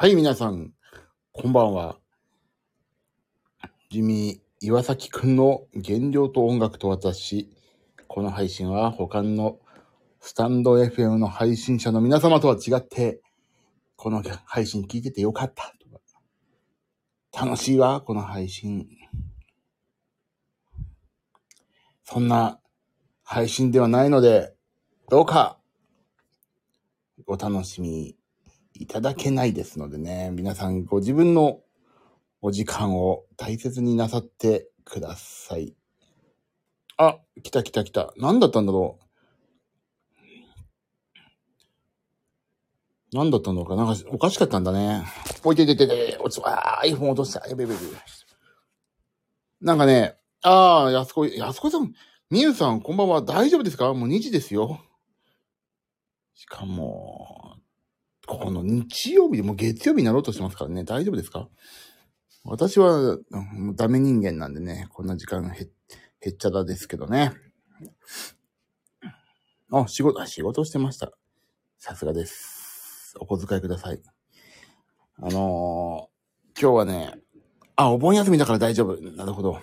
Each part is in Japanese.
はい、皆さん、こんばんは。ジミー岩崎くんの原料と音楽と私。この配信は他のスタンド FM の配信者の皆様とは違って、この配信聞いててよかったとか、楽しいわ、この配信。そんな配信ではないので、どうか、お楽しみいただけないですのでね、皆さんご自分のお時間を大切になさってください。あ、来た来た来た。何だったんだろう。何だったのかなんかおかしかったんだね。おいてててて、落ちあー、iPhone 落とした。やべやべやべ。なんかね、あー、安子、安子さん、みゆさん、こんばんは。大丈夫ですか？もう2時ですよ。しかも、この日曜日でもう月曜日になろうとしてますからね。大丈夫ですか？私は、ダメ人間なんでね、こんな時間へ、へっちゃだですけどね。あ、仕事、仕事してました。さすがです。お小遣いください。あのー今日はね、あ、お盆休みだから大丈夫。なるほど。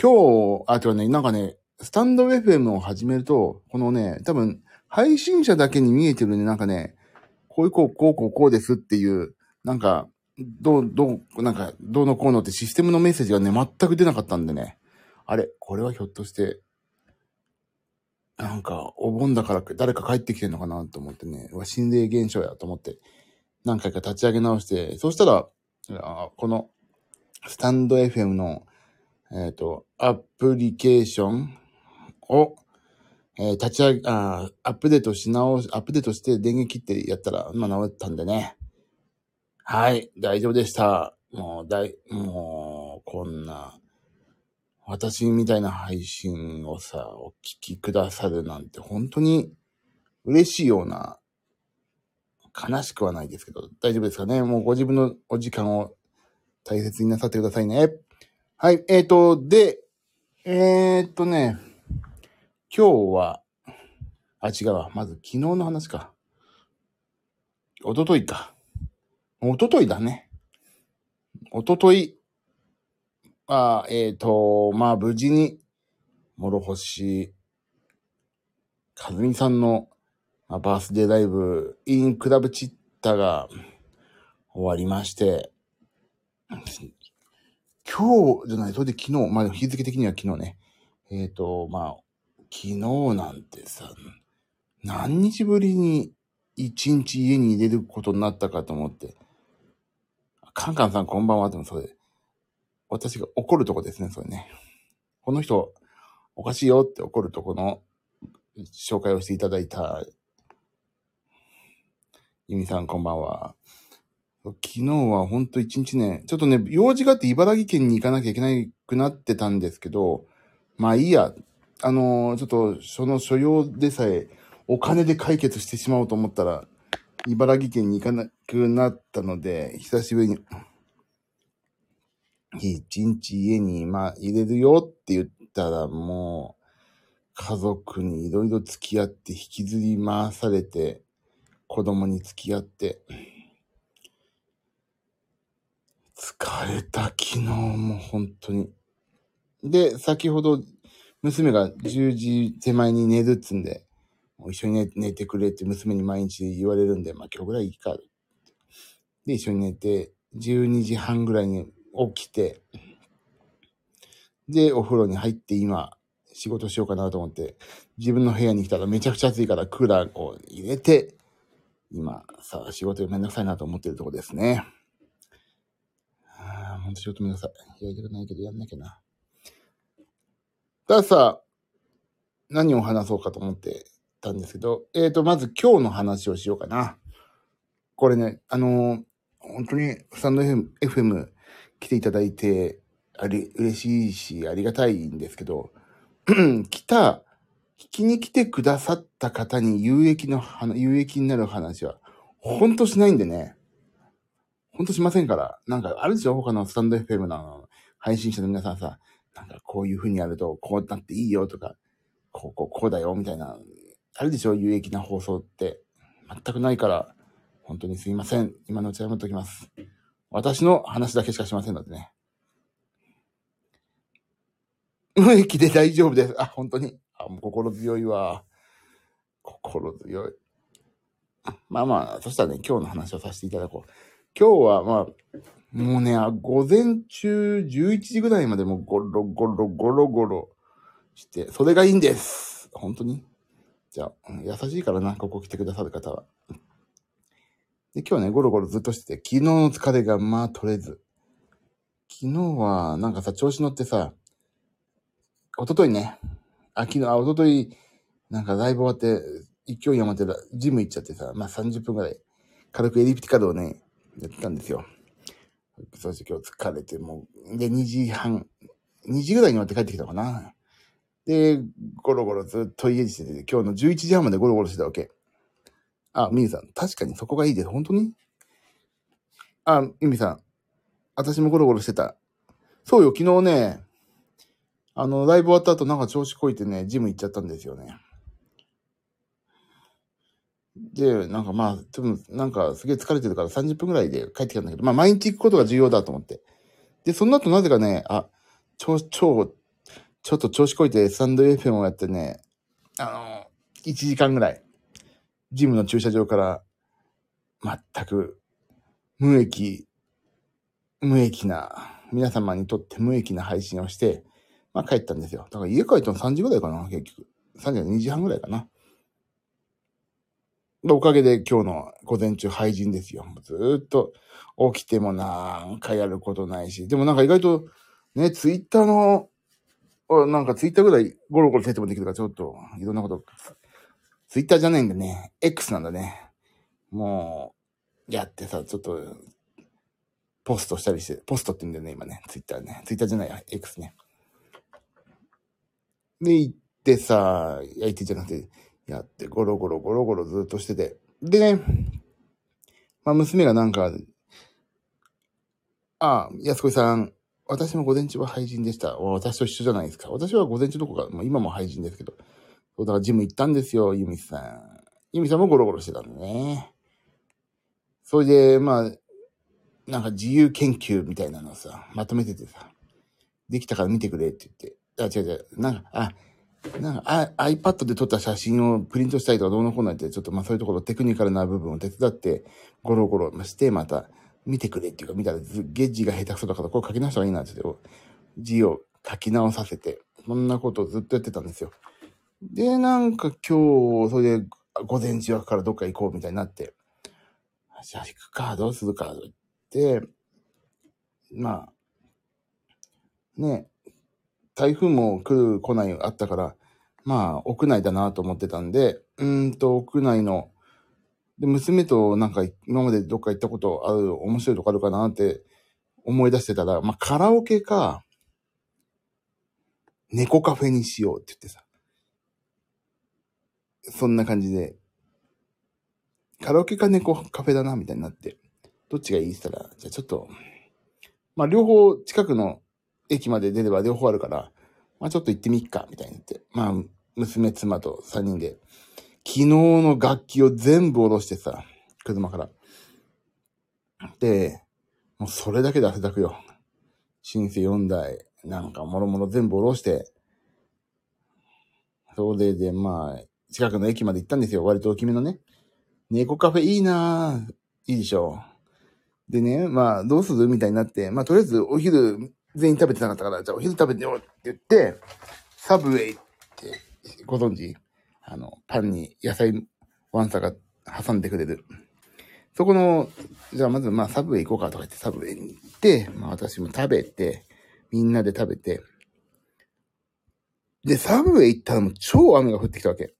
今日、あ、てかね、なんかね、スタンド FM を始めると、このね、多分、配信者だけに見えてるね、なんかね、こういこう、こう、こう、こうですっていう、なんか、どう、どう、なんか、どうのこうのってシステムのメッセージがね、全く出なかったんでね。あれ、これはひょっとして、なんか、お盆だから誰か帰ってきてんのかなと思ってね、うわ心霊現象やと思って、何回か立ち上げ直して、そしたら、この、スタンド FM の、えっ、と、アプリケーションを、えー立ち上げ、あアップデートし直し、アップデートして電源切ってやったら、まあ治ったんでね。はい、大丈夫でした。もう、だい、もう、こんな、私みたいな配信をさ、お聞きくださるなんて、本当に嬉しいような、悲しくはないですけど、大丈夫ですかねもうご自分のお時間を大切になさってくださいね。はい、えーと、で、えーとね、今日は、あ、違うわ。まず昨日の話か。一昨日か。一昨日だね。一昨日、あえっ、と、まあ、無事に、諸星、和美さんの、まあ、バースデーライブ、インクラブチッタが終わりまして、今日じゃない、それで昨日、まあ、日付的には昨日ね。えっ、と、まあ、昨日なんてさ、何日ぶりに一日家に入れることになったかと思って。カンカンさんこんばんはでもそれ、私が怒るとこですね、それね。この人、おかしいよって怒るとこの紹介をしていただいた、ゆみさんこんばんは。昨日はほんと一日ね、ちょっとね、用事があって茨城県に行かなきゃいけなくなってたんですけど、まあいいや。あのーちょっとその所要でさえお金で解決してしまおうと思ったら、茨城県に行かなくなったので、久しぶりに、一日家に、まあ、入れるよって言ったら、もう、家族にいろいろ付き合って引きずり回されて、子供に付き合って、疲れた昨日も本当に。で、先ほど娘が10時手前に寝るっつんで、もう一緒に寝てくれって娘に毎日言われるんで、まあ今日ぐらいいいか。で、一緒に寝て、12時半ぐらいに起きて、で、お風呂に入って今、仕事しようかなと思って、自分の部屋に来たらめちゃくちゃ暑いからクーラーを入れて、今、さあ仕事めんどくさいなと思ってるとこですね。ああ、ほんと仕事めんどくさい。やりたくないけどやんなきゃな。たださ、何を話そうかと思ってたんですけど、えっ、と、まず今日の話をしようかな。これね、あのー本当にスタンド FM, 来ていただいて、あり、嬉しいし、ありがたいんですけど、来た、聞きに来てくださった方に有益の話、有益になる話は、ほんとしないんでね。ほんとしませんから。なんか、あるでしょ？他のスタンド FM の配信者の皆さんさ、なんかこういう風にやると、こうなっていいよとか、こう、こう、こうだよ、みたいな、あるでしょ有益な放送って。全くないから、本当にすいません。今のうちはやめときます。私の話だけしかしませんのでね。無益で大丈夫です。あ、本当に。あ、もう心強いわ。心強い。まあまあ、そしたらね、今日の話をさせていただこう。今日はまあ、もうね、午前中11時ぐらいまでもゴロゴロゴロゴロして、それがいいんです。本当に。じゃあ、優しいからな、ここ来てくださる方は。で、今日ね、ゴロゴロずっとしてて、昨日の疲れがまあ取れず。昨日は、なんかさ、調子乗ってさ、一昨日ね、あ、昨日、あ、一昨日なんかライブ終わって、勢い余ってジム行っちゃってさ、まあ30分ぐらい、軽くエリプティカルをね、やってたんですよ。そして今日疲れて、もう、で、2時半、2時ぐらいに終わって帰ってきたのかな。で、ゴロゴロずっと家にしてて、今日の11時半までゴロゴロしてたわけ。あ、ミミさん、確かにそこがいいです。本当に？あ、ミミさん、私もゴロゴロしてた。そうよ、昨日ね、あの、ライブ終わった後なんか調子こいてね、ジム行っちゃったんですよね。で、なんかまあ、多分、なんかすげえ疲れてるから30分ぐらいで帰ってきたんだけど、まあ毎日行くことが重要だと思って。で、その後なぜかね、あ、超、超、ちょっと調子こいてスタンド FM をやってね、あの、1時間ぐらい、ジムの駐車場から、全く、無益、無益な、皆様にとって無益な配信をして、まあ帰ったんですよ。だから家帰ったの3時ぐらいかな、結局。3時、2時半ぐらいかな。おかげで今日の午前中廃人ですよ。ずっと起きてもなんかやることないし。でもなんか意外とね、ツイッターの、なんかツイッターぐらいゴロゴロせてもできるからちょっといろんなこと。ツイッターじゃないんだね。X なんだね。もう、やってさ、ちょっと、ポストしたりして、ポストって言うんだよね、今ね。ツイッターね。ツイッターじゃないや、X ね。で、行ってさ、いや、行ってじゃなくて、やって、ゴロゴロゴロゴロずっとしてて。でね、まあ娘がなんか、ああ、安子さん、私も午前中は廃人でした。私と一緒じゃないですか。私は午前中どこか、まあ、今も廃人ですけど。そうだからジム行ったんですよ、ユミさん。ユミさんもゴロゴロしてたんだね。それで、まあ、なんか自由研究みたいなのをさ、まとめててさ、できたから見てくれって言って。あ、違う違う。なんか、あ、なんか、iPad で撮った写真をプリントしたりとかどうのこうのって、ちょっとまあそういうところテクニカルな部分を手伝って、ゴロゴロして、また見てくれっていうか、見たらゲッジが下手くそだから、これ書き直した方がいいなってって、字を書き直させて、そんなことをずっとやってたんですよ。で、なんか今日、それで午前中からどっか行こうみたいになって、じゃあ行くか、どうするか、と言って、まあ、ね、台風も来る来ないあったから、まあ、屋内だなと思ってたんで、うんと、屋内の、で、娘となんか今までどっか行ったことある面白いとこあるかなって思い出してたら、まあ、カラオケか、猫カフェにしようって言ってさ。そんな感じで、カラオケか猫カフェだな、みたいになって、どっちがいいって言ったら、じゃあちょっと、まあ、両方近くの駅まで出れば両方あるから、まあ、ちょっと行ってみっか、みたいに言って、まあ、娘、妻と3人で、昨日の楽器を全部下ろしてさ、車から。で、もうそれだけで汗だくよ。シンセ4台、なんかもろもろ全部下ろして、それで、まあ、近くの駅まで行ったんですよ。割と大きめのね。猫カフェいいなぁ。いいでしょう。でね、まあ、どうするみたいになって、まあ、とりあえずお昼全員食べてなかったから、じゃあお昼食べてよって言って、サブウェイってご存知？あの、パンに野菜ワンサが挟んでくれる。そこの、じゃあまずまあサブウェイ行こうかとか言ってサブウェイに行って、まあ私も食べて、みんなで食べて、で、サブウェイ行ったらもう超雨が降ってきたわけ。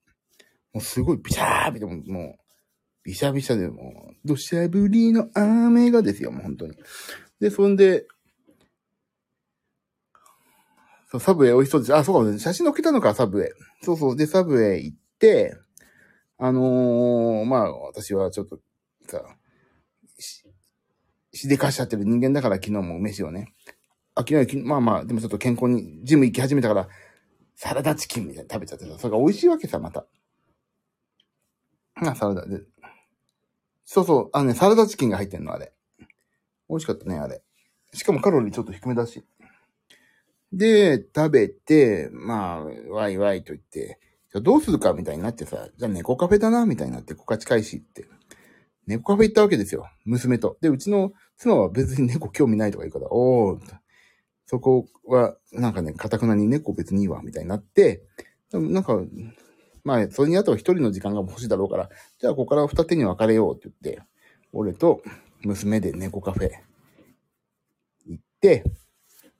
もうすごいビシャービでももう、ビシャビシャでもう、土砂降りの雨がですよ、もう本当に。で、そんで、そう、サブウェイ美味しそうです。あ、そうか、写真載っけたのか、サブウェイ。そうそう。で、サブウェイ行って、あのー、まあ、私はちょっと、さ、し、しでかしちゃってる人間だから昨日も飯をね。あ、昨日、まあまあ、でもちょっと健康に、ジム行き始めたから、サラダチキンみたいな食べちゃってさ、それが美味しいわけさ、また。あ、サラダで。そうそう、あのね、サラダチキンが入ってんの、あれ。美味しかったね、あれ。しかもカロリーちょっと低めだし。で、食べて、まあ、ワイワイと言って、じゃどうするかみたいになってさ、じゃあ猫カフェだな、みたいになって、ここ近いしって。猫カフェ行ったわけですよ。娘と。で、うちの妻は別に猫興味ないとか言うから、おー、そこは、なんかね、かたくなに猫別にいいわ、みたいになって、なんか、まあ、それにあとは一人の時間が欲しいだろうから、じゃあここから二手に分かれようって言って、俺と娘で猫カフェ行って、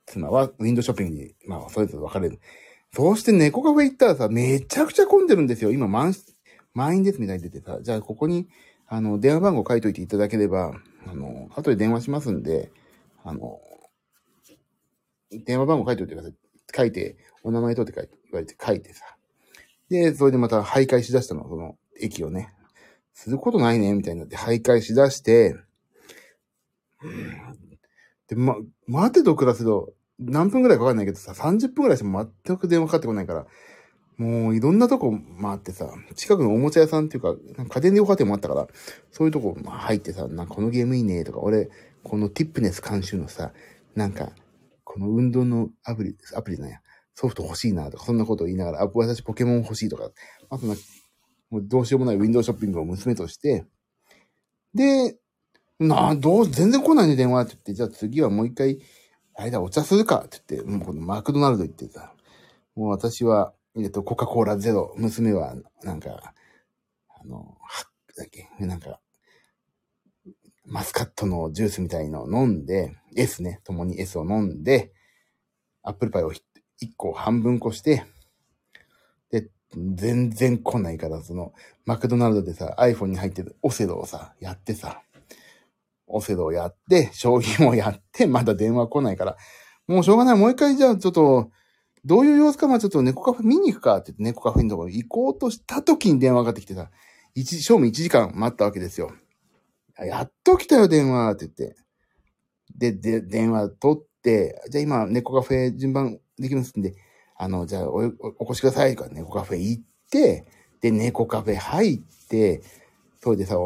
妻はウィンドウショッピングに、まあ、それぞれ分かれる。そうして猫カフェ行ったらさ、めちゃくちゃ混んでるんですよ。今満、満員ですみたいに出てさ、じゃあここに、あの、電話番号書いといていただければ、あの、後で電話しますんで、あの、電話番号書いておいてください。書いて、お名前とって書いて、言われて書いてさ。で、それでまた徘徊しだしたの、その駅をね。することないね、みたいになって徘徊しだして、で、ま、待てと暮らせど、何分くらいかかんないけどさ、30分くらいしても全く電話かかってこないから、もういろんなとこ回ってさ、近くのおもちゃ屋さんっていうか、か家電量販店もあったから、そういうとこ入ってさ、なんかこのゲームいいねとか、俺、このティップネス監修のさ、なんか、この運動のアプリ、アプリなんや、ソフト欲しいなとか、そんなことを言いながら、あ、私ポケモン欲しいとか、あとな、もうどうしようもないウィンドウショッピングを娘として、で、な、どう、全然来ないね、電話って言って、じゃあ次はもう一回、あれだ、お茶するかって言って、もうこのマクドナルド行ってさ、もう私は、えっと、コカ・コーラゼロ、娘は、なんか、あの、はだっけ、なんか、マスカットのジュースみたいのを飲んで、S ね、共に S を飲んで、アップルパイを1個半分こして、で、全然来ないから、その、マクドナルドでさ、iPhone に入ってるオセロをさ、やってさ、オセロをやって、商品をやって、まだ電話来ないから、もうしょうがない。もう一回じゃあちょっと、どういう様子か、まあちょっと猫カフェ見に行くかって言って猫カフェのところに行こうとした時に電話がかってきてさ、一、賞味1時間待ったわけですよ。やっと来たよ、電話って言って。で、で、電話取って、じゃあ今、猫カフェ順番できますんで、あの、じゃあお、お越しください。から猫カフェ行って、で、猫カフェ入って、それでさ、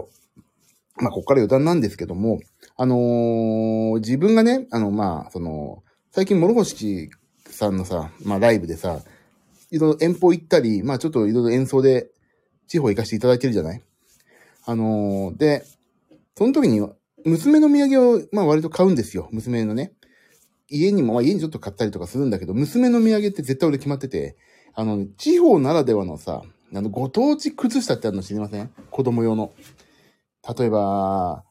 まあ、ここから余談なんですけども、あのー、自分がね、あの、まあ、その、最近、諸星さんのさ、まあ、ライブでさ、いろいろ遠方行ったり、まあ、ちょっといろいろ演奏で地方行かせていただいてるじゃない？あのー、で、その時に、娘の土産を、まあ、割と買うんですよ。娘のね。家にも、まあ、家にちょっと買ったりとかするんだけど、娘の土産って絶対俺決まってて、あの、地方ならではのさ、あの、ご当地靴下ってあるの知りません？子供用の。例えば、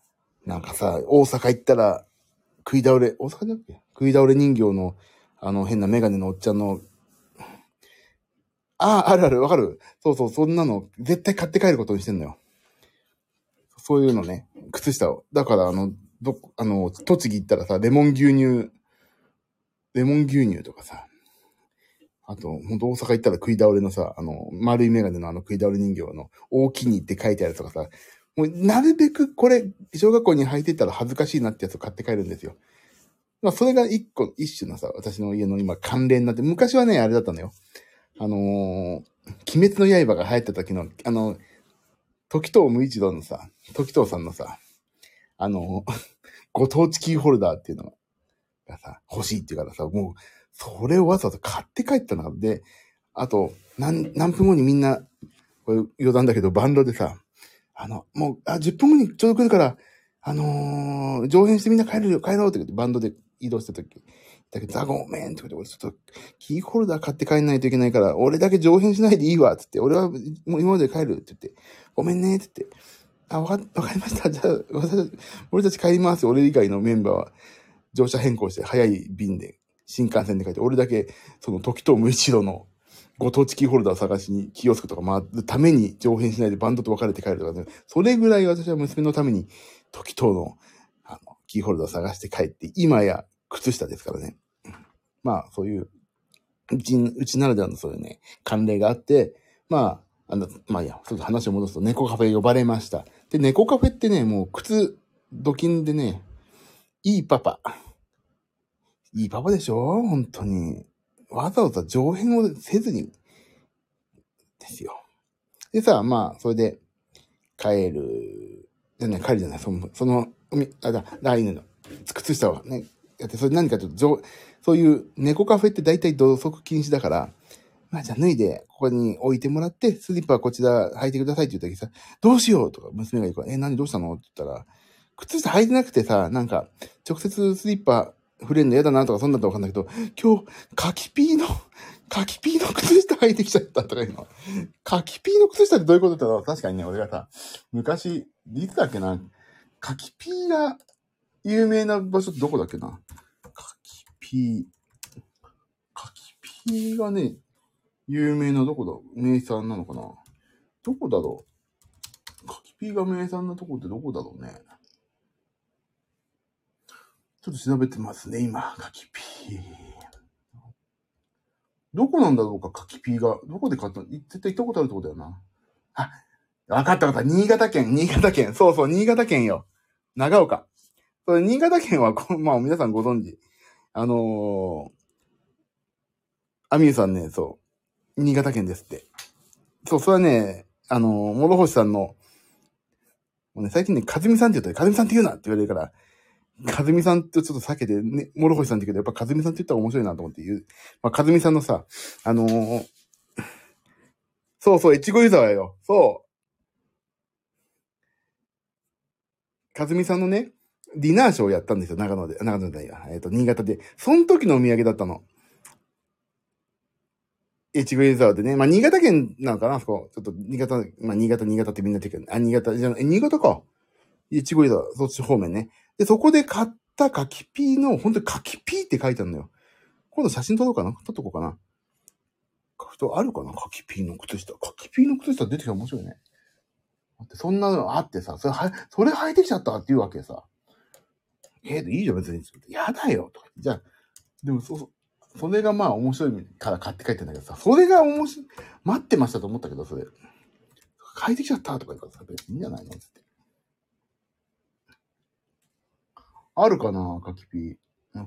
なんかさ、大阪行ったら、食い倒れ、大阪だっけ食い倒れ人形の、あの、変なメガネのおっちゃんの、ああ、あるある、わかる？そうそう、そんなの、絶対買って帰ることにしてんのよ。そういうのね、靴下を。だから、あの、ど、あの、栃木行ったらさ、レモン牛乳、レモン牛乳とかさ、あと、ほんと大阪行ったら食い倒れのさ、あの、丸いメガネのあの食い倒れ人形の大きにって書いてあるとかさ、もうなるべくこれ、小学校に履いてたら恥ずかしいなってやつを買って帰るんですよ。まあ、それが一個、一種のさ、私の家の今関連になって、昔はね、あれだったのよ。あのー、鬼滅の刃が流行った時の、あの、時藤無一郎のさ、時藤さんのさ、あのー、ご当地キーホルダーっていうのがさ、欲しいって言うからさ、もう、それをわざわざ買って帰ったので、あと、何、何分後にみんな、これ余談だけど、バンドでさ、あの、もう、あ、10分後にちょうど来るから、あのー、上辺してみんな帰るよ、帰ろうって言って、バンドで移動した時。だけど、あ、ごめんって言って、俺ちょっと、キーホルダー買って帰んないといけないから、俺だけ上辺しないでいいわ、つって、俺はもう今まで帰るって言って、ごめんね、って言って、あ、わか、わかりました。じゃあ、私、俺たち帰ります。俺以外のメンバーは、乗車変更して早い便で、新幹線で帰って、俺だけ、その時と無一度のご当地キーホルダー探しにキヨスクとか回るために上辺しないでバンドと別れて帰るとかね、それぐらい私は娘のために時等のあのキーホルダー探して帰って、今や靴下ですからね。まあそういう、うち、うちならではのそういうね、慣例があって、まあ、あの、まあいや、ちょっと話を戻すと猫カフェ呼ばれました。で、猫カフェってね、もう靴、ドキンでね、いいパパ。いいパパでしょ？本当に。わざわざ上辺をせずに、ですよ。でさ、まあ、それで、帰る。じゃない、帰りじゃない、その、その、海、あ、だ、だ、犬の、靴下はね、やって、それ何かというと、そういう猫カフェって大体土足禁止だから、まあじゃあ脱いで、ここに置いてもらって、スリッパはこちら履いてくださいって言った時さ、どうしようとか娘が言うから、え、何どうしたの？って言ったら、靴下履いてなくてさ、なんか、直接スリッパ触れんの嫌だなとかそんなとわかんないけど、今日、カキピーの、カキピーの靴下履いてきちゃったとか言うの。カキピーの靴下ってどういうことだろう確かにね、俺がさ、昔、いつだっけな、カキピーが有名な場所ってどこだっけな。カキピー、カキピーがね、有名などこだ？名産なのかな？どこだろう？カキピーが名産なとこってどこだろうね？ちょっと調べてますね、今。カキピー。どこなんだろうか、カキピーが。どこで買ったの？絶対行ったことあるとこだよな。あ、わかったわかった。新潟県、新潟県。そうそう、新潟県よ。長岡。それ、新潟県は、まあ、皆さんご存知。あのー、アミューさんね、そう。新潟県ですって。そう、それはね、あのー、諸星さんの、もうね、最近ね、かずみさんって言ったら、かずみさんって言うなって言われるから、かずみさんとちょっと避けて、ね、諸星さんって言うけど、やっぱかずみさんって言ったら面白いなと思って言う。まあ、かずみさんのさ、あのー、そうそう、越後湯沢よ。そう。かずみさんのね、ディナーショーをやったんですよ、長野で。長野で。えっ、ー、と、新潟で。その時のお土産だったの。越後湯沢でね。まあ、新潟県なのかなそこ。ちょっと、新潟、まあ、新潟、新潟ってみんな言ってるけど、あ、新潟、じゃえ、新潟か。越後湯沢、そっち方面ね。で、そこで買った柿ピーの、本当に柿ピーって書いてあるのよ。今度写真撮ろうかな撮っとこうかな。書くとあるかな？柿ピーの靴下。柿ピーの靴下出てきたら面白いね。ってそんなのあってさ、それは、それ履いてきちゃったって言うわけさ。ええー、いいじゃん、別に。やだよ、とか。じゃあ、でもそうそう。それがまあ面白いから買って帰ってんだけどさ、それが面白い、待ってましたと思ったけど、それ。帰ってきちゃったとか言うからさ、別にいいんじゃないの？って。あるかなカキピー。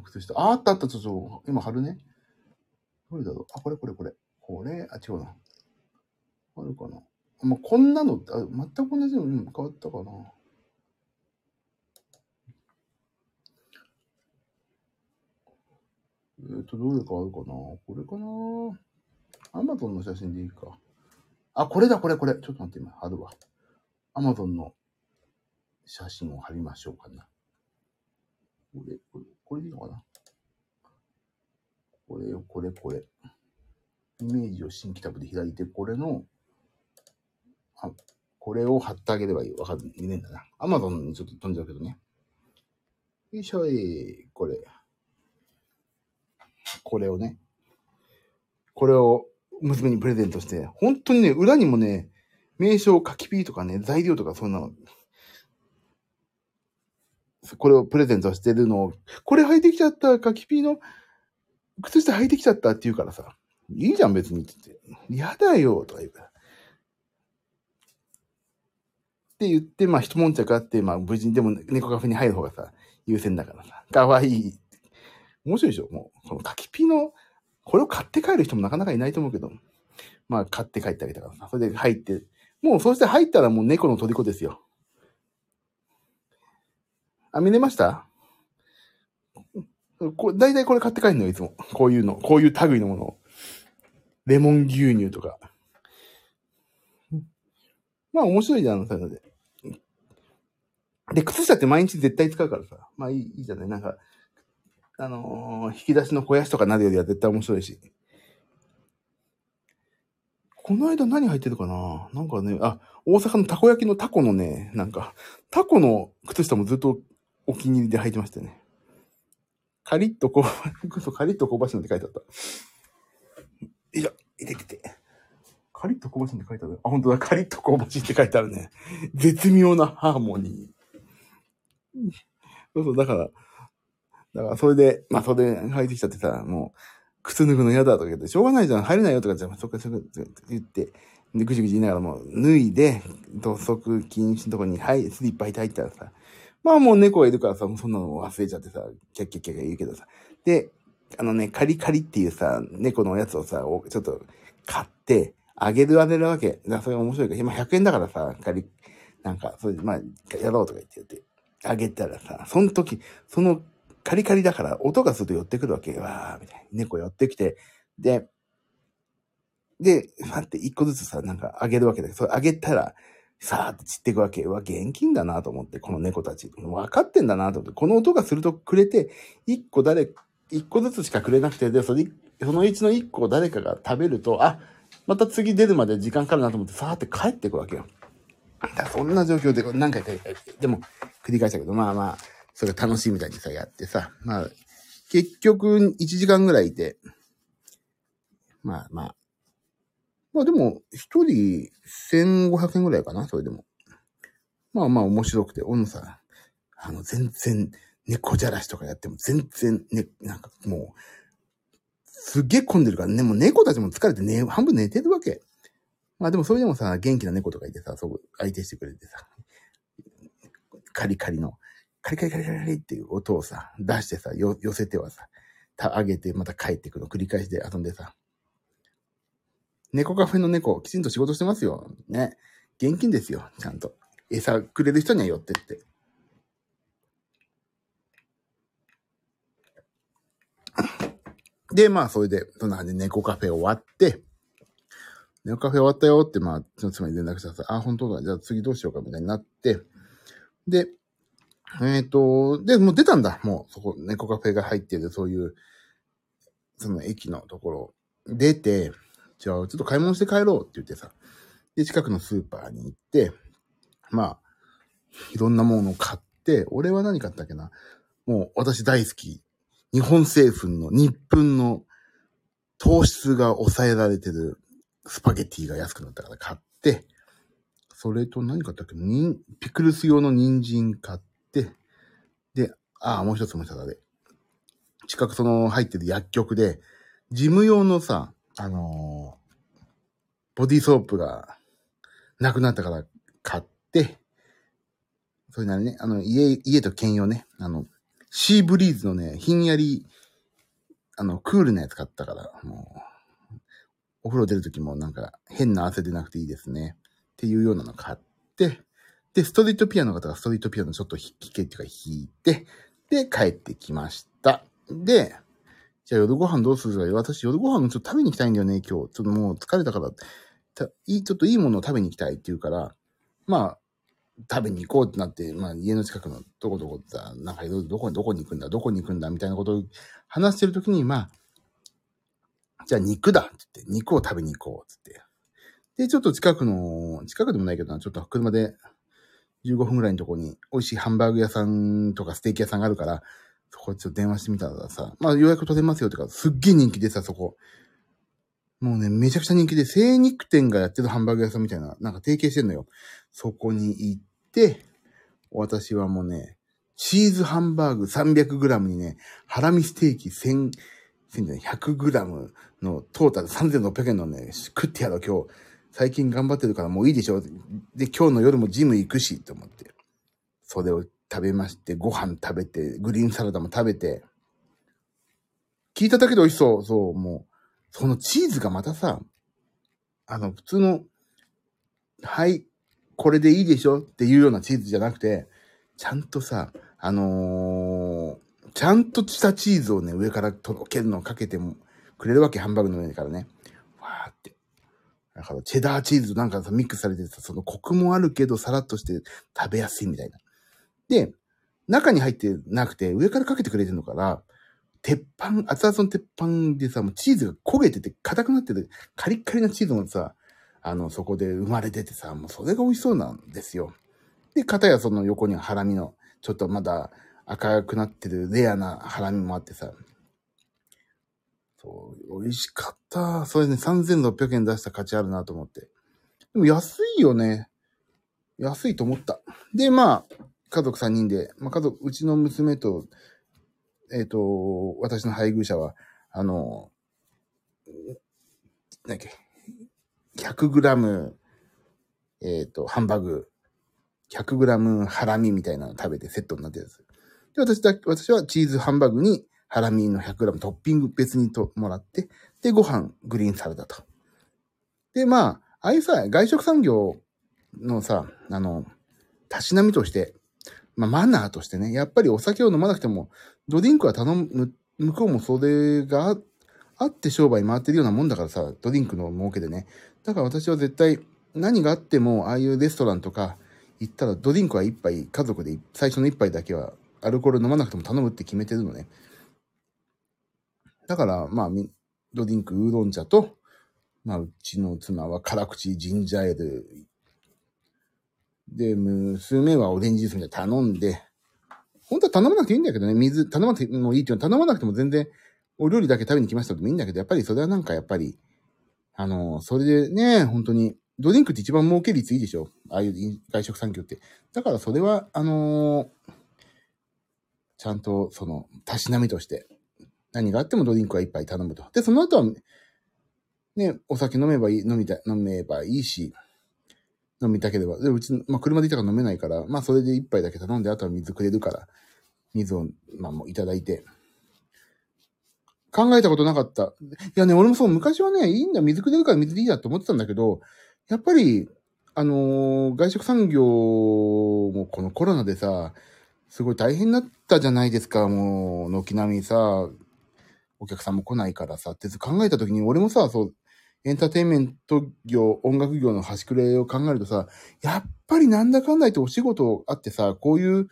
靴下。あ、あったあった、ちょっと、今貼るね。どれだろうあ、これこれこれ。これ、あ、違うな。あるかなまあ、こんなの、あ全く同じのに変わったかな。えっ、ー、と、どれかあるかなこれかなアマゾンの写真でいいか。あ、これだ、これ、これ。ちょっと待って、今、貼るわ。アマゾンの写真を貼りましょうかな。これ、これ、これでいいのかな？これよ、これ、これ。イメージを新規タブで開いて、これの、あ、これを貼ってあげればいい。わかんねえんだな。アマゾンにちょっと飛んじゃうけどね。よいしょい、これ。これをね、これを娘にプレゼントして、本当にね、裏にもね、名称書きピーとかね、材料とかそんなの、これをプレゼントしてるのを、これ履いてきちゃった、書きピーの靴下履いてきちゃったって言うからさ、いいじゃん別にって言って、嫌だよとか言うから。って言って、まあ一悶着あって、まあ無事にでも猫カフェに入る方がさ、優先だからさ、かわいい面白いでしょ？もう、この柿ピーの、これを買って帰る人もなかなかいないと思うけど、まあ買って帰ってあげたからさ、それで入って、もうそうして入ったらもう猫の虜ですよ。あ、見れました？こ大体これ買って帰るのよ、いつも。こういうの。こういう類のものを。レモン牛乳とか。まあ面白いじゃん、そういうので。で、靴下って毎日絶対使うからさ。まあいいいいじゃない？なんか、あのー、引き出しの肥やしとかなるよりは絶対面白いし。この間何入ってるかな？なんかね、あ、大阪のたこ焼きのタコのね、なんか、タコの靴下もずっとお気に入りで履いてましたね。カリッとこ う、カリッと香ばしいのって書いてあった。よいしょ、いててて。カリッと香ばしいのって書いてある。あ、本当だ、カリッと香ばしいって書いてあるね。絶妙なハーモニー。そうそう、だから、だからそれで、まあそれで入ってきちゃってさ、もう、靴脱ぐの嫌だとか言って、しょうがないじゃん、入れないよとかじゃあ、そっかそっかって言って、で、ぐちぐち言いながらもう脱いで、土足禁止のとこに、はい、スリッパ入ったらさ、まあもう猫がいるからさ、そんなの忘れちゃってさ、キャッキャッキャッキャ言うけどさ。で、あのね、カリカリっていうさ、猫のおやつをさ、ちょっと買って、あげるあげるわけ。だそれ面白いから、今100円だからさ、カリ、なんか、それで、まあ、やろうとか言って言って、あげたらさ、その時、そのカリカリだから音がすると寄ってくるわけ。わー、みたいな。猫寄ってきて、で、で、ファって一個ずつさ、なんかあげるわけだけど、それあげたら、さーって散っていくわけ。うわ、現金だなと思って、この猫たち。分かってんだなと思って、この音がするとくれて、一個誰、一個ずつしかくれなくて、で、それ、そのうちの一個を誰かが食べると、あ、また次出るまで時間かかるなと思って、さーって帰っていくわけよ。だそんな状況で何回か、でも繰り返したけど、まあまあ、それ楽しいみたいにさ、やってさ、まあ、結局1時間ぐらいいて、まあまあ、まあでも、一人1500円ぐらいかな、それでも。まあまあ面白くて、俺もさ、あの、全然、猫じゃらしとかやっても全然、ね、なんかもう、すげえ混んでるからね、もう猫たちも疲れてね、半分寝てるわけ。まあでもそれでもさ、元気な猫とかいてさ、そう相手してくれてさ、カリカリの、カリカリカリカリっていう音をさ、出してさ、よ寄せてはさ、た、あげてまた帰ってくるの繰り返しで遊んでさ、猫カフェの猫、きちんと仕事してますよ。ね。現金ですよ、ちゃんと。餌くれる人には寄ってって。で、まあ、それで、そんな感じで猫カフェ終わって、猫カフェ終わったよって、まあ、その妻に連絡したら、あ、本当だ、じゃあ次どうしようか、みたいになって、で、えっ、ー、と、で、もう出たんだ、もう、そこ、猫カフェが入ってる、そういう、その駅のところ、出て、じゃあ、ちょっと買い物して帰ろうって言ってさ、で、近くのスーパーに行って、まあ、いろんなものを買って、俺は何買ったっけな？もう私大好き。日本製粉の日本の糖質が抑えられてるスパゲティが安くなったから買って、それと何買ったっけ？にピクルス用の人参買って、で、ああ、もう一つもう一つあれ。近くその入ってる薬局で、事務用のさ、あの、ボディーソープがなくなったから買って、それなりね、あの、家、家と兼用ね、あの、シーブリーズのね、ひんやり、あの、クールなやつ買ったから、もう、お風呂出るときもなんか変な汗出なくていいですね。っていうようなの買って、で、ストリートピアノの方がストリートピアノちょっと弾けっていうか弾いて、で、帰ってきました。で、じゃあ夜ご飯どうするか私夜ご飯ちょっと食べに行きたいんだよね、今日。ちょっともう疲れたから、たいい、ちょっといいものを食べに行きたいって言うから、まあ、食べに行こうってなって、まあ家の近くのどこどこさ、なんかいろいろどこにどこに行くんだ、どこに行くんだみたいなことを話してるときに、まあ、じゃあ肉だって言って、肉を食べに行こうって言って。で、ちょっと近くの、近くでもないけどちょっと車で15分ぐらいのとこに美味しいハンバーグ屋さんとかステーキ屋さんがあるから、そこちょっと電話してみたらさ、まあ予約取れますよってか、すっげえ人気でさ、そこ。もうね、めちゃくちゃ人気で、精肉店がやってるハンバーグ屋さんみたいな、なんか提携してんのよ。そこに行って、私はもうね、チーズハンバーグ 300g にね、ハラミステーキ1000、100g のトータル3600円のね、食ってやろう今日。最近頑張ってるからもういいでしょ。で、今日の夜もジム行くし、と思って。それを食べまして、ご飯食べて、グリーンサラダも食べて、聞いただけで美味しそう。そう、もう、そのチーズがまたさ、あの、普通の、はい、これでいいでしょ？っていうようなチーズじゃなくて、ちゃんとさ、あのー、ちゃんとしたチーズをね、上からとろけるのをかけてもくれるわけ、ハンバーグの上からね。わーって。だから、チェダーチーズとなんかさ、ミックスされてさ、そのコクもあるけど、さらっとして食べやすいみたいな。で、中に入ってなくて、上からかけてくれてるのから、鉄板、熱々の鉄板でさ、もうチーズが焦げてて硬くなってて、カリッカリなチーズもさ、あの、そこで生まれててさ、もうそれが美味しそうなんですよ。で、片やその横にはハラミの、ちょっとまだ赤くなってるレアなハラミもあってさ、そう、美味しかった。それね、3600円出した価値あるなと思って。でも安いよね。安いと思った。で、まあ、家族3人で、まあ、家族、うちの娘と、えっ、ー、と、私の配偶者は、あの、なんだっけ、100グラム、えっ、ー、と、ハンバーグ、100グラムハラミみたいなの食べてセットになってるんです。で、私だ、私はチーズハンバーグにハラミの100グラムトッピング別にともらって、で、ご飯、グリーンサラダと。で、まあ、ああいうさ、外食産業のさ、あの、たしなみとして、まあ、マナーとしてね、やっぱりお酒を飲まなくても、ドリンクは頼む、向こうもそれがあって商売回ってるようなもんだからさ、ドリンクの儲けでね。だから私は絶対、何があっても、ああいうレストランとか行ったら、ドリンクは一杯、家族で最初の一杯だけは、アルコール飲まなくても頼むって決めてるのね。だから、まあ、ドリンク、ウーロン茶と、まあ、うちの妻は辛口ジンジャーエール。で、娘はオレンジジュースみたいな頼んで、本当は頼まなくていいんだけどね、水頼まなくてもいいっていうのは頼まなくても全然、お料理だけ食べに来ましたでもいいんだけど、やっぱりそれはなんかやっぱり、あの、それでね、本当に、ドリンクって一番儲け率いいでしょああいう外食産業って。だからそれは、あのちゃんと、その、たしなみとして、何があってもドリンクは一杯頼むと。で、その後は、ね、お酒飲めばいい、飲みたい、飲めばいいし、飲みたければ。で、うち、まあ、車でいたから飲めないから、まあ、それで一杯だけ頼んで、あとは水くれるから、水を、まあ、もういただいて。考えたことなかった。いやね、俺もそう、昔はね、いいんだ、水くれるから水でいいやって思ってたんだけど、やっぱり、あのー外食産業もこのコロナでさ、すごい大変だったじゃないですか、もう、軒並みさ、お客さんも来ないからさ、って考えた時に、俺もさ、そう、エンターテインメント業、音楽業の端くれを考えるとさ、やっぱりなんだかんだ言ってお仕事あってさ、こういう、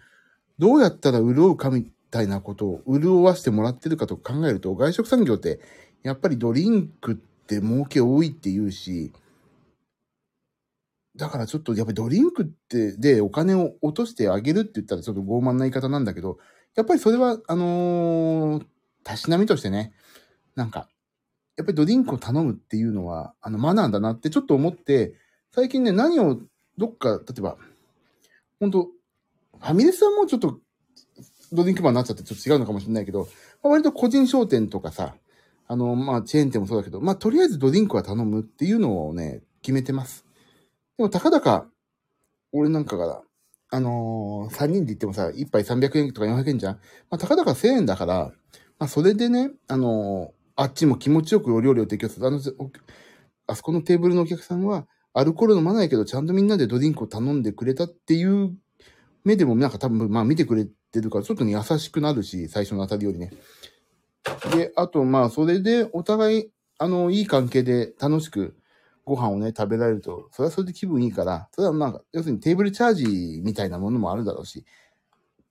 どうやったら潤うかみたいなことを潤わしてもらってるかと考えると、外食産業って、やっぱりドリンクって儲け多いって言うし、だからちょっとやっぱりドリンクって、でお金を落としてあげるって言ったらちょっと傲慢な言い方なんだけど、やっぱりそれは、あのーたしなみとしてね、なんか、やっぱりドリンクを頼むっていうのは、あの、マナーだなってちょっと思って、最近ね、何を、どっか、例えば、本当ファミレスはもうちょっと、ドリンクバーになっちゃってちょっと違うのかもしれないけど、まあ割と個人商店とかさ、あの、まあ、チェーン店もそうだけど、まあ、とりあえずドリンクは頼むっていうのをね、決めてます。でも、たかだか、俺なんかが、あのー、3人で行ってもさ、1杯300円とか400円じゃん。まあ、たかだか1000円だから、まあ、それでね、あのーあっちも気持ちよくお料理を提供する。あの、あそこのテーブルのお客さんは、アルコール飲まないけど、ちゃんとみんなでドリンクを頼んでくれたっていう目でも、なんか多分、まあ見てくれてるから、ちょっとね、優しくなるし、最初のあたりよりね。で、あと、まあ、それで、お互い、あの、いい関係で楽しくご飯をね、食べられると、それはそれで気分いいから、それはまあ、要するにテーブルチャージみたいなものもあるだろうし、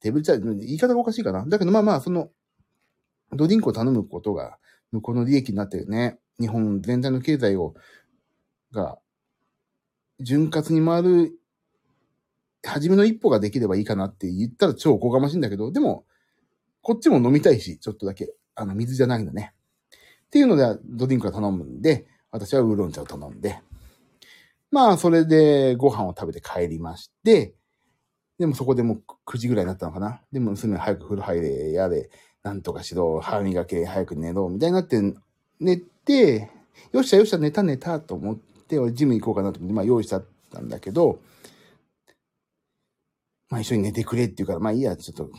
テーブルチャージ、言い方がおかしいかな。だけど、まあまあ、その、ドリンクを頼むことが、向こうの利益になってね、日本全体の経済を、が、潤滑に回る、初めの一歩ができればいいかなって言ったら超おこがましいんだけど、でも、こっちも飲みたいし、ちょっとだけ。あの、水じゃないのね。っていうので、ドリンクを頼むんで、私はウーロン茶を頼んで。まあ、それでご飯を食べて帰りまして、でもそこでもう9時ぐらいになったのかな。でも娘早く風呂入れ、やれ、なんとかしろ、歯磨け、早く寝ろ、みたいになって、寝て、よっしゃよっしゃ、寝た寝たと思って、俺ジム行こうかなと思って、まあ用意しちゃったんだけど、まあ一緒に寝てくれって言うから、まあいいや、ちょっと、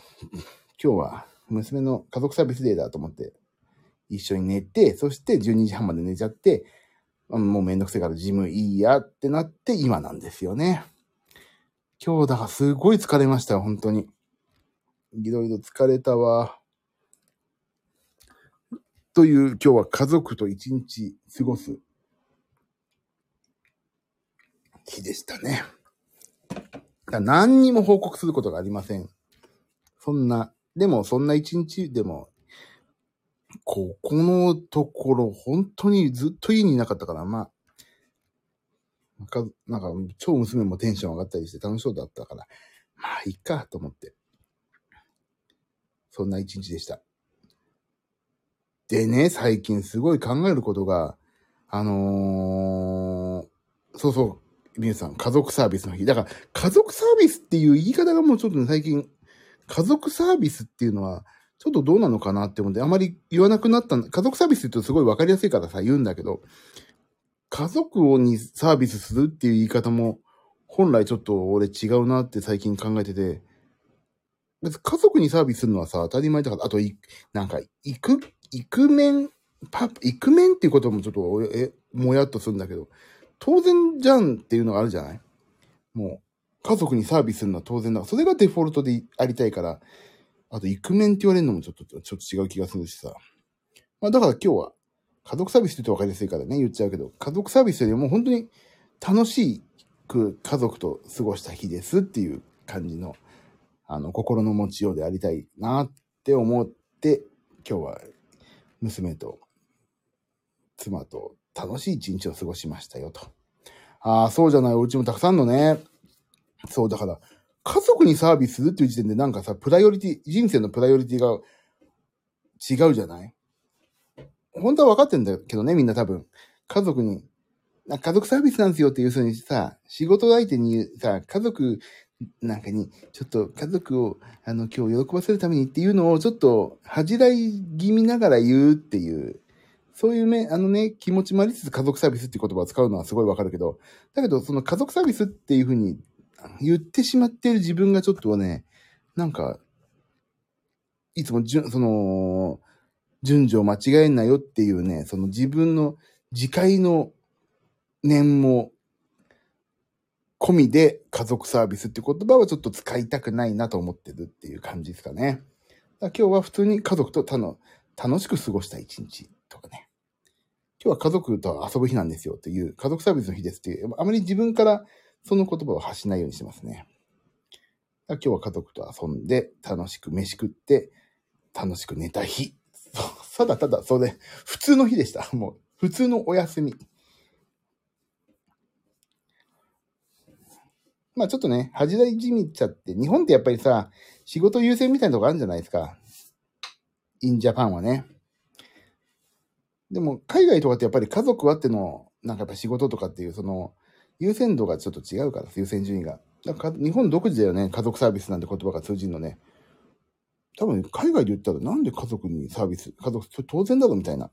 今日は娘の家族サービスデーだと思って、一緒に寝て、そして12時半まで寝ちゃって、あもうめんどくせえからジムいいやってなって今なんですよね。今日だからすごい疲れましたよ、本当に。いろいろ疲れたわ。という今日は家族と一日過ごす日でしたね。何にも報告することがありません。そんな、でもそんな一日でも、ここのところ本当にずっと家にいなかったから、まあ、なんか、なんか超娘もテンション上がったりして楽しそうだったから、まあいいかと思って。そんな一日でした。でね、最近すごい考えることが、あのー、そうそう、皆さん、家族サービスの日。だから、家族サービスっていう言い方がもうちょっとね、最近、家族サービスっていうのは、ちょっとどうなのかなって思って、あまり言わなくなった。家族サービスって言うとすごいわかりやすいからさ、言うんだけど、家族をにサービスするっていう言い方も、本来ちょっと俺違うなって最近考えてて、別に家族にサービスするのはさ、当たり前だから、あとい、なんか、行く、イクメン、パパ、イクメンっていうこともちょっと、え、もやっとするんだけど、当然じゃんっていうのがあるじゃない？もう家族にサービスするのは当然だ。それがデフォルトでありたいから、あと、イクメンって言われるのもちょっと、ちょっと違う気がするしさ。まあ、だから今日は、家族サービスって言うと分かりやすいからね、言っちゃうけど、家族サービスよりも本当に楽しく家族と過ごした日ですっていう感じの、あの、心の持ちようでありたいなって思って、今日は娘と妻と楽しい一日を過ごしましたよと。ああ、そうじゃない、お家もたくさんのね。そう、だから、家族にサービスするっていう時点でなんかさ、プライオリティ、人生のプライオリティが違うじゃない？本当は分かってんだけどね、みんな多分。家族に、家族サービスなんですよっていうふうにさ、仕事相手にさ、家族なんかに、ちょっと家族を、あの、今日喜ばせるためにっていうのをちょっと恥じらい気味ながら言うっていう、そういうね、あのね、気持ちもありつつ家族サービスっていう言葉を使うのはすごいわかるけど、だけどその家族サービスっていうふうに言ってしまってる自分がちょっとね、なんか、いつもじゅ、その、順序を間違えんなよっていうね、その自分の自戒の念も込みで家族サービスって言葉はちょっと使いたくないなと思ってるっていう感じですかね。だ今日は普通に家族とたの楽しく過ごした一日とかね。今日は家族と遊ぶ日なんですよっていう、家族サービスの日ですっていう、あまり自分からその言葉を発しないようにしてますね。今日は家族と遊んで、楽しく飯食って、楽しく寝た日。ただただ、それ、普通の日でした。もう、普通のお休み。まあちょっとね、恥じらいじみちゃって、日本ってやっぱりさ、仕事優先みたいなとこあるんじゃないですか。インジャパンはね。でも、海外とかってやっぱり家族あっての、なんかやっぱ仕事とかっていう、その、優先度がちょっと違うから、優先順位が。だから日本独自だよね、家族サービスなんて言葉が通じるのね。多分、海外で言ったらなんで家族にサービス、家族、当然だろみたいな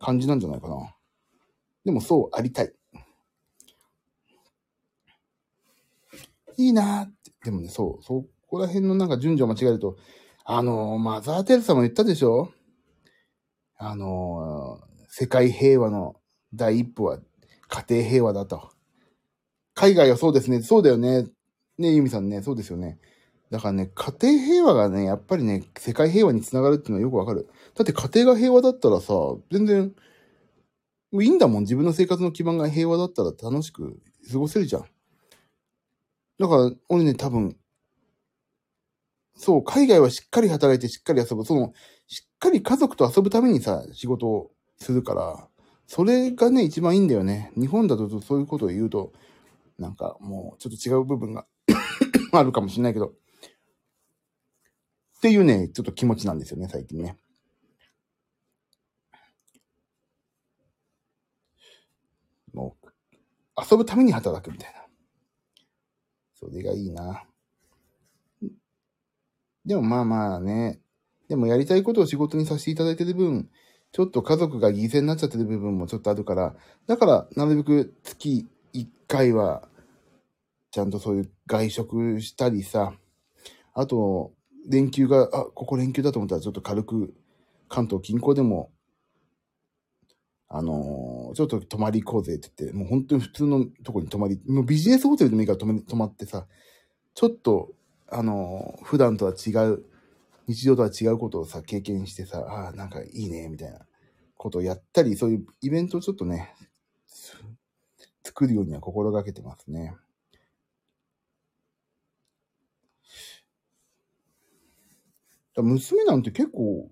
感じなんじゃないかな。でもそうありたい。いいなって。でもね、そう、そこら辺のなんか順序を間違えると、あのー、マザー・テレサも言ったでしょ？あのー、世界平和の第一歩は家庭平和だと。海外はそうですね。そうだよね。ね、ユミさんね、そうですよね。だからね、家庭平和がね、やっぱりね、世界平和につながるっていうのはよくわかる。だって家庭が平和だったらさ、全然、いいんだもん。自分の生活の基盤が平和だったら楽しく過ごせるじゃん。だから、俺ね、多分、そう、海外はしっかり働いてしっかり遊ぶ。その、しっかり家族と遊ぶためにさ、仕事をするから、それがね、一番いいんだよね。日本だとそういうことを言うと、なんかもうちょっと違う部分が あるかもしれないけど、っていうね、ちょっと気持ちなんですよね、最近ね。もう、遊ぶために働くみたいな。それがいいな。でもまあまあね。でもやりたいことを仕事にさせていただいてる分、ちょっと家族が犠牲になっちゃってる部分もちょっとあるから、だからなるべく月1回は、ちゃんとそういう外食したりさ、あと、連休が、あ、ここ連休だと思ったらちょっと軽く、関東近郊でも、あのーちょっと泊まり行こうぜって言って、もう本当に普通のとこに泊まり、もうビジネスホテルでもいいから泊ま泊まってさ、ちょっと、あのー普段とは違う、日常とは違うことをさ、経験してさ、ああ、なんかいいね、みたいなことをやったり、そういうイベントをちょっとね、作るようには心がけてますね。だ娘なんて結構、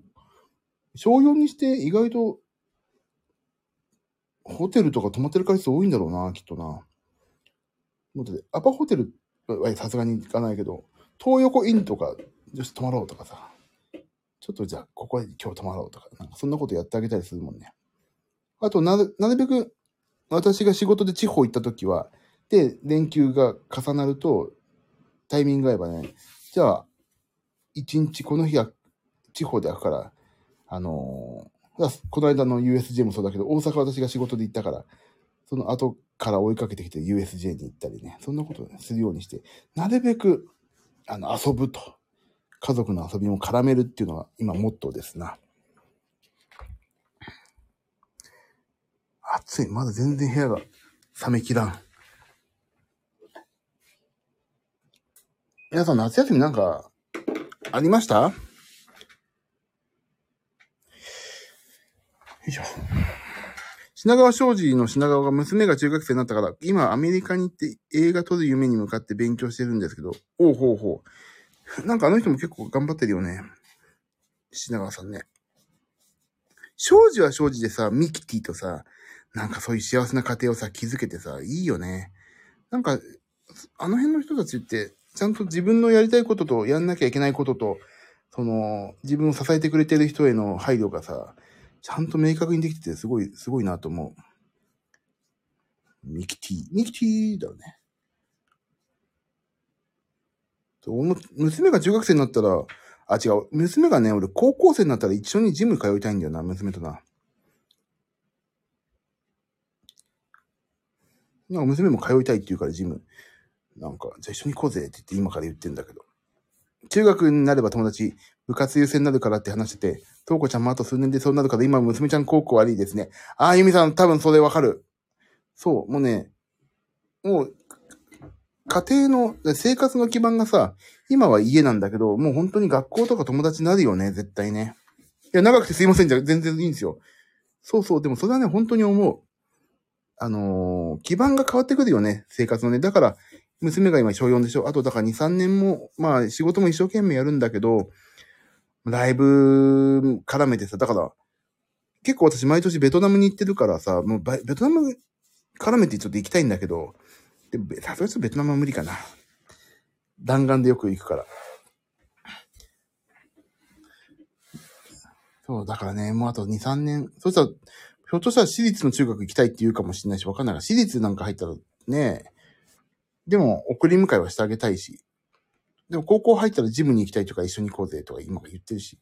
小4にして意外と、ホテルとか泊まってる回数多いんだろうな、きっとな。もっとで、アパホテルはさすがに行かないけど、東横インとか、よし、泊まろうとかさ。ちょっとじゃあ、ここで今日泊まろうとか、なんかそんなことやってあげたりするもんね。あと、なる、なるべく、私が仕事で地方行った時は、で、連休が重なると、タイミング合えばね、じゃあ、一日この日は地方で開くから、あのこの間の USJ もそうだけど、大阪私が仕事で行ったから、その後から追いかけてきて USJ に行ったりね、そんなことするようにして、なるべく、あの、遊ぶと。家族の遊びも絡めるっていうのが今モットーですな。暑い。まだ全然部屋が冷めきらん。皆さん夏休みなんか、ありました？よいしょ。品川庄司の品川が娘が中学生になったから、今アメリカに行って映画撮る夢に向かって勉強してるんですけど、おうほうほう。なんかあの人も結構頑張ってるよね。品川さんね。庄司は庄司でさ、ミキティとさ、なんかそういう幸せな家庭をさ、築けてさ、いいよね。なんか、あの辺の人たちって、ちゃんと自分のやりたいことと、やんなきゃいけないことと、その、自分を支えてくれてる人への配慮がさ、ちゃんと明確にできてて、すごい、すごいなと思う。ミキティ、ミキティだよね。娘が中学生になったら、あ、違う。娘がね、俺高校生になったら一緒にジム通いたいんだよな、娘とな。なんか娘も通いたいって言うからジム。なんか、じゃあ一緒に行こうぜって言って今から言ってんだけど。中学になれば友達、部活優先になるからって話してて、とうこちゃんもあと数年でそうなるから今娘ちゃん高校悪いですね。ああ、ゆみさん多分それわかる。そう、もうね、もう、家庭の、生活の基盤がさ、今は家なんだけど、もう本当に学校とか友達になるよね、絶対ね。いや、長くてすいませんじゃ全然いいんですよ。そうそう、でもそれはね、本当に思う。あのー、基盤が変わってくるよね、生活のね。だから、娘が今小4でしょあと、だから2、3年も、まあ、仕事も一生懸命やるんだけど、ライブ絡めてさ、だから、結構私毎年ベトナムに行ってるからさ、もうベトナム絡めてちょっと行きたいんだけど、で、さすがにベトナムは無理かな。弾丸でよく行くから。そう、だからね、もうあと2、3年。そしたら、ひょっとしたら私立の中学行きたいって言うかもしれないし、わかんないが、私立なんか入ったらね、でも送り迎えはしてあげたいし。でも高校入ったらジムに行きたいとか一緒に行こうぜとか今言ってるし。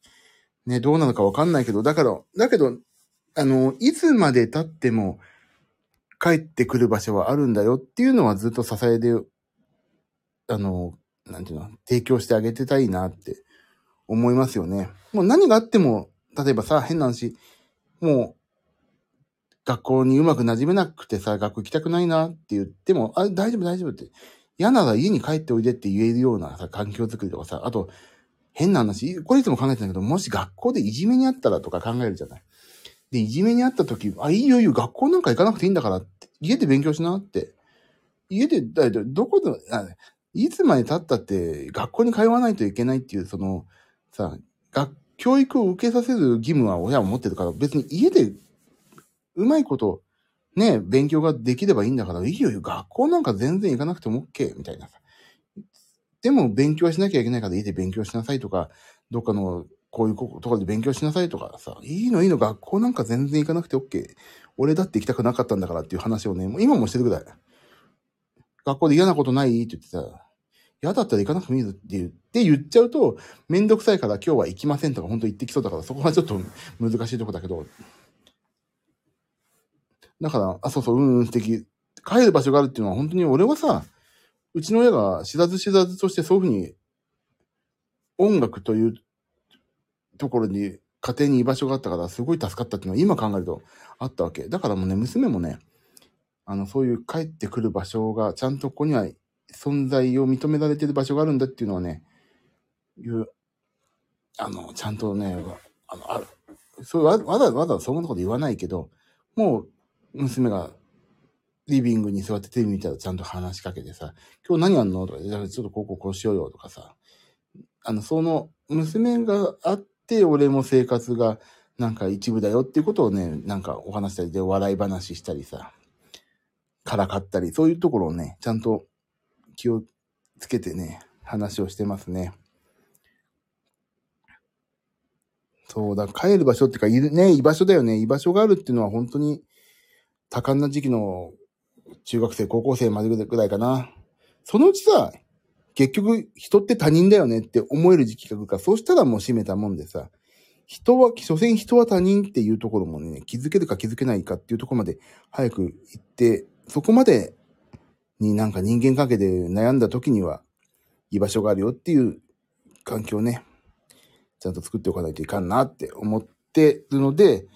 ね、どうなのかわかんないけど、だから、だけど、あの、いつまで経っても帰ってくる場所はあるんだよっていうのはずっと支えで、あの、なんていうの、提供してあげてたいなって思いますよね。もう何があっても、例えばさ、変な話、もう、学校にうまく馴染めなくてさ、学校行きたくないなって言っても、あ、大丈夫大丈夫って。嫌なら家に帰っておいでって言えるようなさ、環境づくりとかさ、あと、変な話、これいつも考えてんだけど、もし学校でいじめにあったらとか考えるじゃない。で、いじめにあった時、あ、いいよいいよ、学校なんか行かなくていいんだからって、家で勉強しなって。家で、だどこで、いつまで経ったって学校に通わないといけないっていう、その、さ、学、教育を受けさせる義務は親は持ってるから、別に家で、うまいこと、ね、勉強ができればいいんだから、いいよ、学校なんか全然行かなくても OK、みたいなさ。でも勉強はしなきゃいけないから家で勉強しなさいとか、どっかのこういうところで勉強しなさいとかさ、いいのいいの、学校なんか全然行かなくて OK。俺だって行きたくなかったんだからっていう話をね、もう今もしてるぐらい。学校で嫌なことない？って言ってさ、嫌だったら行かなくてもいいぞって言って言っちゃうと、めんどくさいから今日は行きませんとか本当言ってきそうだから、そこはちょっと難しいとこだけど、だから、あ、そうそう、うんうん素敵。帰る場所があるっていうのは本当に俺はさ、うちの親が知らず知らずとしてそういうふうに音楽というところに家庭に居場所があったからすごい助かったっていうのは今考えるとあったわけ。だからもうね、娘もね、あの、そういう帰ってくる場所がちゃんとここには存在を認められてる場所があるんだっていうのはね、いう、あの、ちゃんとね、あの、ある。そう、わざわざそんなこと言わないけど、もう娘がリビングに座ってテレビ見たらちゃんと話しかけてさ、今日何やんの？とか、ちょっとこうこうこうしようよとかさ、あの、その、娘があって、俺も生活がなんか一部だよっていうことをね、なんかお話したりで笑い話したりさ、からかったり、そういうところをね、ちゃんと気をつけてね、話をしてますね。そうだ、帰る場所っていうか、いるね、居場所だよね。居場所があるっていうのは本当に多感な時期の中学生、高校生までぐらいかな。そのうちさ、結局人って他人だよねって思える時期が来るから、そうしたらもう閉めたもんでさ、人は、所詮人は他人っていうところもね、気づけるか気づけないかっていうところまで早く行って、そこまでになんか人間関係で悩んだ時には居場所があるよっていう環境ね、ちゃんと作っておかないといかんなって思ってるので、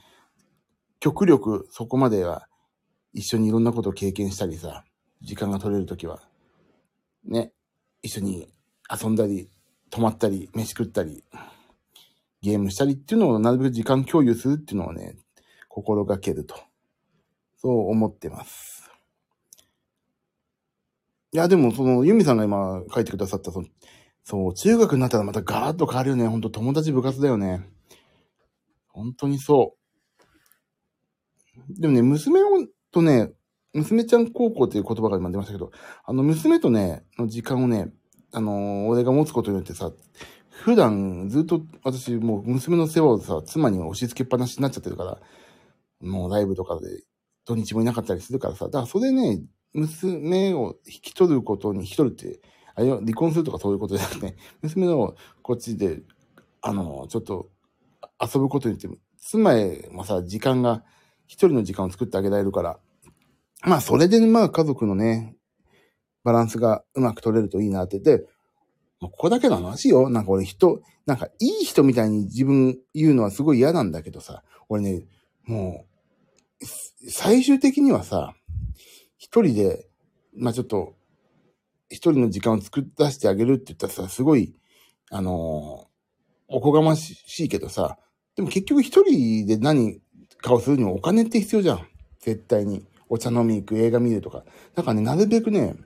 極力そこまでは一緒にいろんなことを経験したりさ、時間が取れるときは、ね、一緒に遊んだり、泊まったり、飯食ったり、ゲームしたりっていうのをなるべく時間共有するっていうのをね、心がけると。そう思ってます。いや、でも、その、ユミさんが今書いてくださった、その、そう、中学になったらまたガラッと変わるよね。ほんと友達部活だよね。本当にそう。でもね、娘をとね、娘ちゃん高校っていう言葉が今出ましたけど、あの、娘とね、の時間をね、あの、俺が持つことによってさ、普段ずっと私もう娘の世話をさ、妻に押し付けっぱなしになっちゃってるから、もうライブとかで土日もいなかったりするからさ、だからそれね、娘を引き取ることに引き取るって、あれ離婚するとかそういうことじゃなくて、娘のこっちで、あの、ちょっと遊ぶことによって、妻へもさ、時間が、一人の時間を作ってあげられるから、まあ、それで、まあ、家族のね、バランスがうまく取れるといいなってて、ここだけの話よ。なんか俺人、なんかいい人みたいに自分言うのはすごい嫌なんだけどさ、俺ね、もう、最終的にはさ、一人で、まあちょっと、一人の時間を作り出してあげるって言ったらさ、すごい、あのー、おこがましいけどさ、でも結局一人で何かをするにもお金って必要じゃん。絶対に。お茶飲み行く、映画見るとか。だからね、なるべくね、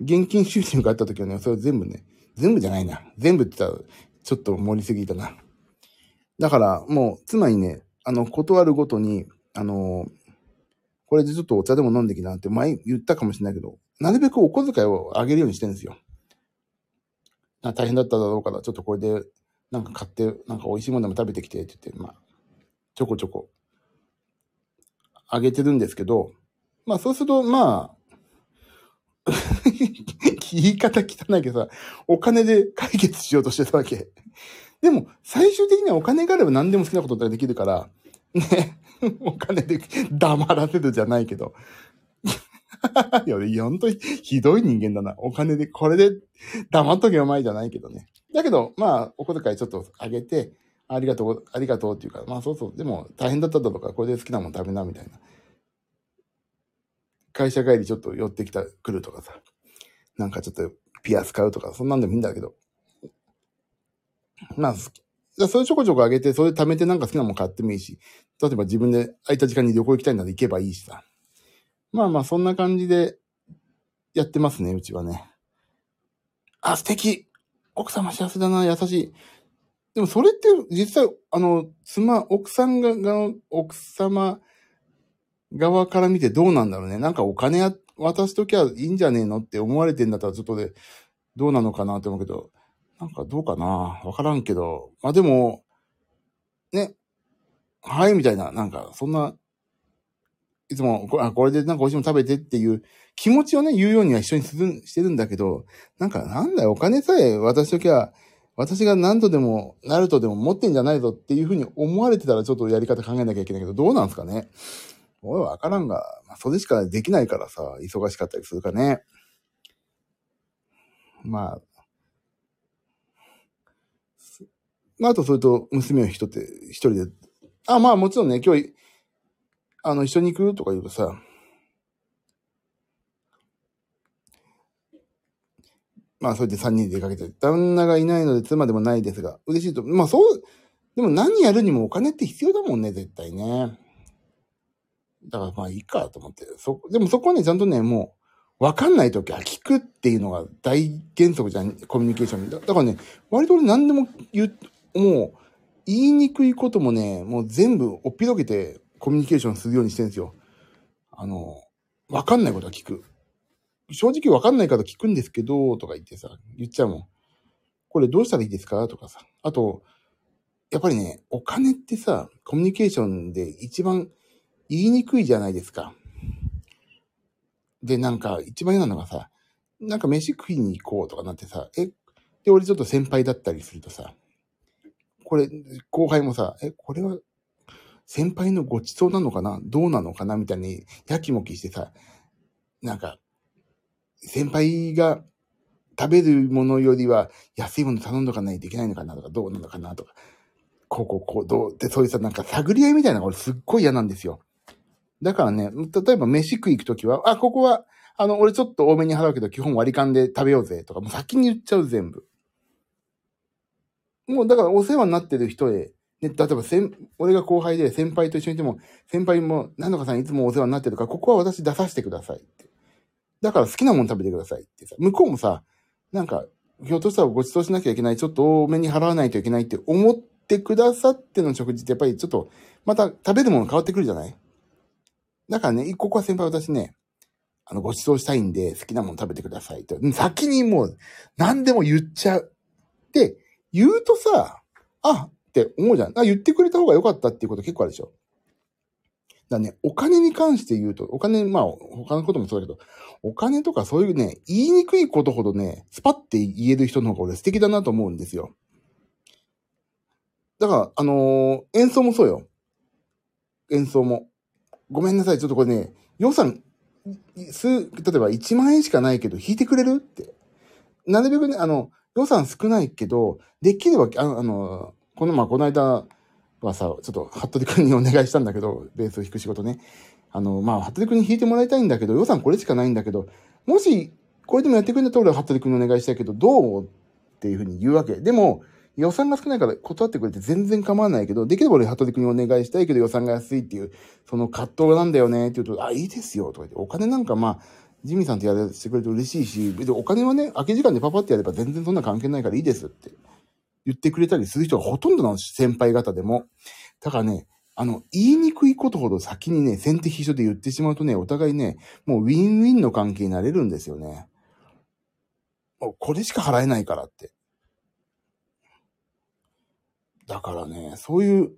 現金収入があった時はね、それ全部ね、全部じゃないな。全部って言ったら、ちょっと盛りすぎたな。だから、もう、妻にね、あの、断るごとに、あのこれでちょっとお茶でも飲んできなって前言ったかもしれないけど、なるべくお小遣いをあげるようにしてるんですよ。大変だっただろうから、ちょっとこれで、なんか買って、なんか美味しいものでも食べてきてって言って、まあ、ちょこちょこ、あげてるんですけど、まあそうすると、まあ、言い方汚いけどさ、お金で解決しようとしてたわけ。でも、最終的にはお金があれば何でも好きなことができるから、ね、お金で黙らせるじゃないけど。いや、ほんとひどい人間だな。お金で、これで黙っとけば前じゃないけどね。だけど、まあ、お小遣いちょっとあげて、ありがとう、ありがとうっていうか、まあそうそう、でも大変だっただとか、これで好きなもん食べな、みたいな。会社帰りちょっと寄ってきた、来るとかさ。なんかちょっとピアス買うとか、そんなんでもいいんだけど。まあ、それちょこちょこあげて、それ貯めてなんか好きなもん買ってもいいし、例えば自分で空いた時間に旅行行きたいなら行けばいいしさ。まあまあ、そんな感じでやってますね、うちはね。あ、素敵奥様幸せだな、優しい。でもそれって実際、あの、妻、奥さん、が奥様側から見てどうなんだろうね。なんかお金渡しときゃいいんじゃねえのって思われてんだったらちょっとで、どうなのかなって思うけど、なんかどうかな。わからんけど。まあでも、ね、はい、みたいな、なんか、そんな、いつもこ、これでなんか美味しいもの食べてっていう気持ちをね、言うようには一緒にする、してるんだけど、なんか、なんだよ、お金さえ渡しときゃ、私が何とでも、なるとでも持ってんじゃないぞっていうふうに思われてたらちょっとやり方考えなきゃいけないけど、どうなんですかね。俺はわからんが、まあ、それしかできないからさ、忙しかったりするかね。まあ、まあ、あとそれと娘を一人で、一人で、あ、まあもちろんね、今日、あの、一緒に行くとか言うとさ、まあ、それで三人で出かけて、旦那がいないので妻でもないですが、嬉しいと。まあ、そう、でも何やるにもお金って必要だもんね、絶対ね。だからまあいいかと思って。そ、でもそこはね、ちゃんとね、もう、わかんないときは聞くっていうのが大原則じゃん、コミュニケーションだ。だからね、割と俺何でも言う、もう、言いにくいこともね、もう全部おっぴろげてコミュニケーションするようにしてるんですよ。あの、わかんないことは聞く。正直わかんないから聞くんですけど、とか言ってさ、言っちゃうもん。これどうしたらいいですか？とかさ。あと、やっぱりね、お金ってさ、コミュニケーションで一番言いにくいじゃないですか。で、なんか、一番嫌なのがさ、なんか飯食いに行こうとかなってさ、え、で、俺ちょっと先輩だったりするとさ、これ、後輩もさ、え、これは、先輩のごちそうなのかな？どうなのかな？みたいに、やきもきしてさ、なんか、先輩が食べるものよりは安いもの頼んどかないといけないのかなとか、どうなのかなとか、こうこうこう、どう？って、そういうさ、なんか探り合いみたいなのが俺すっごい嫌なんですよ。だからね、例えば飯食い行くときは、あ、ここは、あの、俺ちょっと多めに払うけど、基本割り勘で食べようぜとか、もう先に言っちゃう全部。もうだからお世話になってる人へ、ね、例えば先、俺が後輩で先輩と一緒にいても、先輩も、なんとかさんいつもお世話になってるから、ここは私出させてくださいって。だから好きなもの食べてくださいってさ、向こうもさ、なんか、ひょっとしたらご馳走しなきゃいけない、ちょっと多めに払わないといけないって思ってくださっての食事ってやっぱりちょっと、また食べるもの変わってくるじゃない？だからね、ここは先輩私ね、あの、ご馳走したいんで好きなもの食べてくださいと。先にもう何でも言っちゃう。で、言うとさ、あって思うじゃん。あ、言ってくれた方が良かったっていうこと結構あるでしょ。だね、お金に関して言うと、お金、まあ、他のこともそうだけど、お金とかそういうね、言いにくいことほどね、スパって言える人の方が俺素敵だなと思うんですよ。だから、あのー、演奏もそうよ。演奏も。ごめんなさい、ちょっとこれね、予算、す、例えば1万円しかないけど弾いてくれる？って。なるべくね、あの、予算少ないけど、できれば、あの、あのこの、まあ、この間、はさ、ちょっと、服部くんにお願いしたんだけど、ベースを弾く仕事ね。あの、まあ、服部くんに弾いてもらいたいんだけど、予算これしかないんだけど、もし、これでもやってくれんだったら俺は服部くんにお願いしたいけど、どう？っていうふうに言うわけ。でも、予算が少ないから断ってくれて全然構わないけど、できれば俺、服部くんにお願いしたいけど予算が安いっていう、その葛藤なんだよねって言うと、あ、いいですよ、とか言って、お金なんかまあ、ジミーさんとやらせてくれると嬉しいし、別にお金はね、空き時間でパパってやれば全然そんな関係ないからいいですって言ってくれたりする人がほとんどなんです、先輩方でも。だからね、あの、言いにくいことほど先にね、先手必勝で言ってしまうとね、お互いね、もうウィンウィンの関係になれるんですよね。もうこれしか払えないからって。だからね、そういう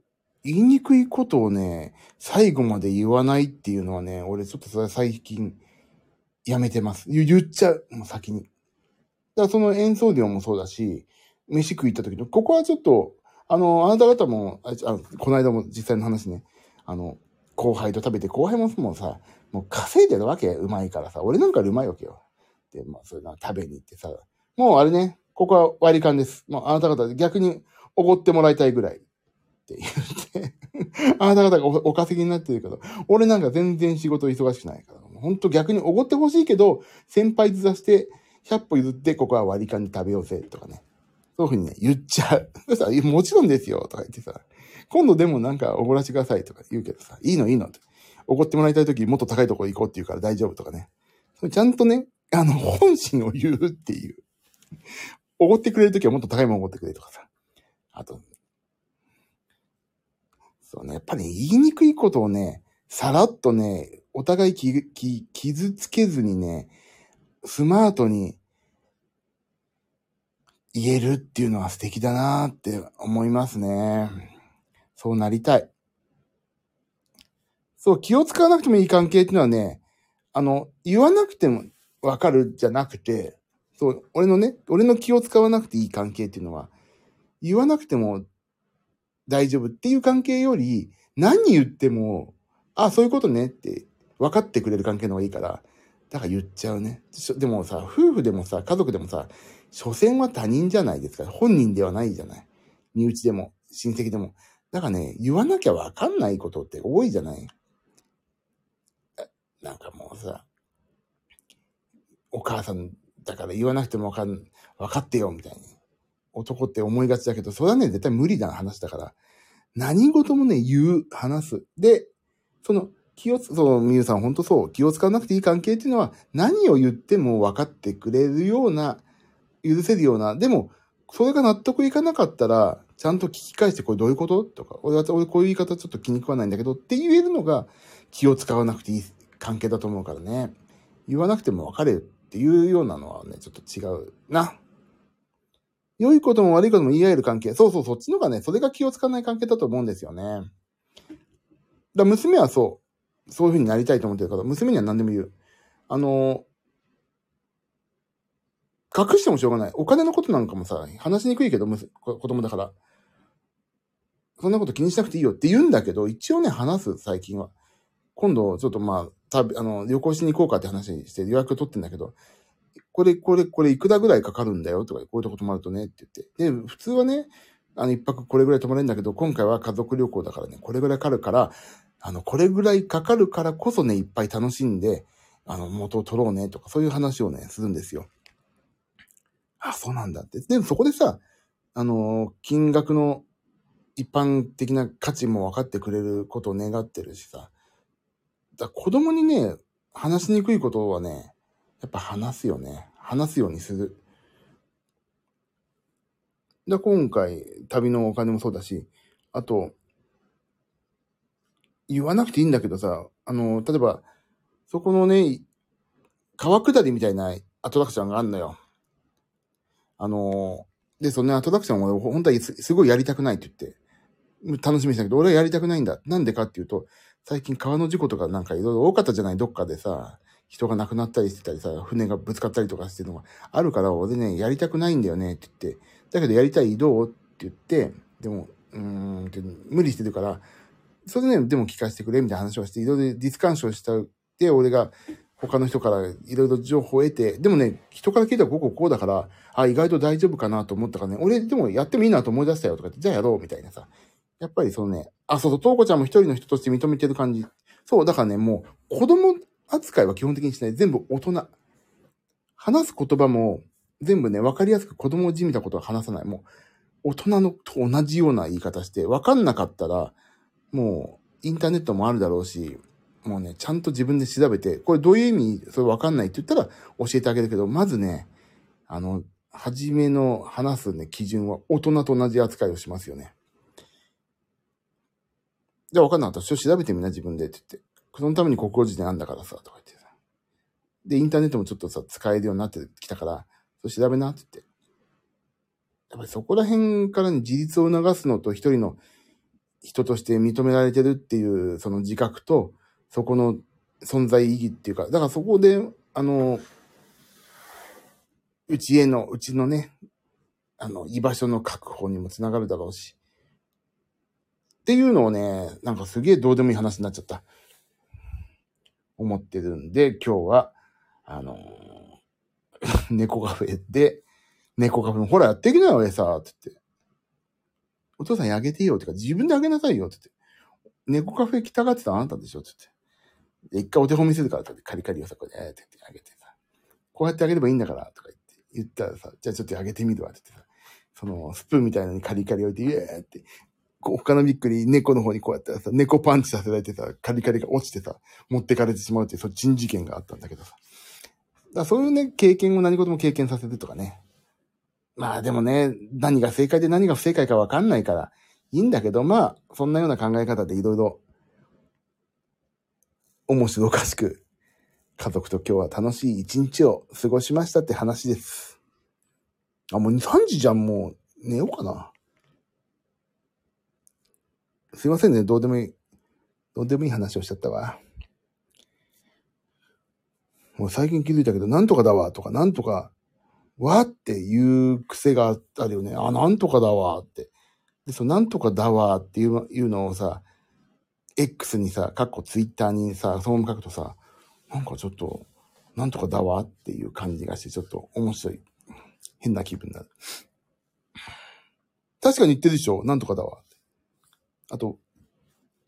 言いにくいことをね、最後まで言わないっていうのはね、俺ちょっとそれ最近やめてます。言っちゃう、もう先に。だからその演奏料もそうだし、飯食い行った時の、ここはちょっと、あの、あなた方も、ああこの間も実際の話ね、あの、後輩と食べて、後輩ももうさ、もう稼いでるわけ、うまいからさ、俺なんかうまいわけよ。で、まあ、それな、食べに行ってさ、もうあれね、ここは割り勘です。もうあなた方逆におごってもらいたいぐらい。って言って あなた方がお稼ぎになってるけど、俺なんか全然仕事忙しくないから、ほんと逆におごってほしいけど、先輩ずらして、100歩譲って、ここは割り勘で食べようぜ、とかね。そういうふうにね、言っちゃう。そしたら、もちろんですよ、とか言ってさ、今度でもなんかおごらしてくださいとか言うけどさ、いいのいいのって。おごってもらいたいときもっと高いところ行こうって言うから大丈夫とかね。ちゃんとね、あの、本心を言うっていう。おごってくれるときはもっと高いものおごってくれとかさ。あと、そうね、やっぱり、ね、言いにくいことをね、さらっとね、お互いきき傷つけずにね、スマートに言えるっていうのは素敵だなって思いますね。そうなりたい。そう、気を使わなくてもいい関係っていうのはね、あの、言わなくてもわかるじゃなくて、そう、俺のね、俺の気を使わなくていい関係っていうのは、言わなくても大丈夫っていう関係より、何言っても、あ、そういうことねって分かってくれる関係の方がいいから、だから言っちゃうね。でもさ、夫婦でもさ、家族でもさ、所詮は他人じゃないですか。本人ではないじゃない。身内でも、親戚でも。だからね、言わなきゃわかんないことって多いじゃないなんかもうさ、お母さんだから言わなくてもわかん、わかってよ、みたいに。男って思いがちだけど、それはね、絶対無理な話だから。何事もね、言う、話す。で、その、気をつ、そう、みゆさんほんとそう、気を使わなくていい関係っていうのは、何を言っても分かってくれるような許せるような、でも、それが納得いかなかったら、ちゃんと聞き返して、これどういうこと？とか、俺は、俺こういう言い方ちょっと気に食わないんだけどって言えるのが気を使わなくていい関係だと思うからね。言わなくても分かれるっていうようなのはね、ちょっと違うな。良いことも悪いことも言い合える関係。そうそう、そっちのがね、それが気を使わない関係だと思うんですよね。だ娘はそう。そういう風になりたいと思ってるから、娘には何でも言う。あの、隠してもしょうがない。お金のことなんかもさ、話しにくいけど、子供だから。そんなこと気にしなくていいよって言うんだけど、一応ね、話す、最近は。今度、ちょっとまあ、旅、あの、旅行しに行こうかって話して予約取ってんだけど、これ、これ、これいくらぐらいかかるんだよとか、こういうとこ泊まるとねって言って。で、普通はね、あの、一泊これぐらい泊まれるんだけど、今回は家族旅行だからね、これぐらいかかるから、あの、これぐらいかかるからこそね、いっぱい楽しんで、あの、元を取ろうねとか、そういう話をね、するんですよ。あ、そうなんだって。でそこでさ、あの、金額の一般的な価値も分かってくれることを願ってるしさ。だ子供にね、話しにくいことはね、やっぱ話すよね。話すようにする。だ今回、旅のお金もそうだし、あと、言わなくていいんだけどさ、あの、例えば、そこのね、川下りみたいなアトラクションがあるのよ。あの、で、そのねアトラクションを本当はすごいやりたくないって言って、楽しみにしたけど、俺はやりたくないんだ。なんでかっていうと、最近川の事故とかなんかいろいろ多かったじゃない、どっかでさ、人が亡くなったりしてたりさ、船がぶつかったりとかしてるのがあるから、俺ね、やりたくないんだよねって言って、だけどやりたいどうって言って、でも、うーんって無理してるから、それね、でも聞かせてくれみたいな話をして、いろいろディスカンションしたって、俺が他の人からいろいろ情報を得て、でもね、人から聞いたらこここうだから、あ、意外と大丈夫かなと思ったからね、俺でもやってもいいなと思い出したよとか言って、じゃあやろうみたいなさ。やっぱりそのね、あ、そうそう、とうこちゃんも一人の人として認めてる感じ。そう、だからね、もう子供扱いは基本的にしない。全部大人。話す言葉も全部ね、わかりやすく子供をじみたことは話さない。もう、大人のと同じような言い方して、わかんなかったら、もう、インターネットもあるだろうし、もうね、ちゃんと自分で調べて、これどういう意味、それわかんないって言ったら教えてあげるけど、まずね、あの、初めの話すね、基準は大人と同じ扱いをしますよね。じゃあ分かんなかったら、調べてみな、自分でって言って。そのために国語辞典あんだからさ、とか言ってさ。で、インターネットもちょっとさ、使えるようになってきたから、それ調べな、って言って。やっぱりそこら辺からに自立を促すのと一人の人として認められてるっていうその自覚と、そこの存在意義っていうか、だからそこで、あの、うちへの、うちのね、あの、居場所の確保にもつながるだろうし。っていうのをね、なんかすげえどうでもいい話になっちゃった。思ってるんで、今日は、あのー、猫カフェで、猫カフェの、ほらやってきなよ、俺さ、って言って。お父さんにあげていいよってか、自分であげなさいよ、って言って。猫カフェ来たがってたあなたでしょ、って言って。一回お手本見せるからってカリカリをさ、これ、えーってってあげてさ。こうやってあげればいいんだから、とか言って。言ったらさ、じゃあちょっとあげてみるわ、って言ってさ。その、スプーンみたいなのにカリカリ置いて、イエーって、こう他のビッグに猫の方にこうやってさ、猫パンチさせられてさ、カリカリが落ちてさ、持ってかれてしまうっていう、そっちん事件があったんだけどさ。だそういうね、経験を何事も経験させるとかね。まあでもね、何が正解で何が不正解かわかんないから、いいんだけど、まあ、そんなような考え方でいろいろ、面白おかしく、家族と今日は楽しい一日を過ごしましたって話です。あ、もう2、3時じゃん、もう寝ようかな。すいませんね、どうでもいい、どうでもいい話をしちゃったわ。もう最近気づいたけど、なんとかだわとか、なんとか、わっていう癖があるよね。あ、なんとかだわって。で、そのなんとかだわっていういうのをさ、X にさ、かっこ Twitter にさ、そのまま書くとさ、なんかちょっと、なんとかだわっていう感じがして、ちょっと面白い。変な気分になる。確かに言ってるでしょなんとかだわ。あと、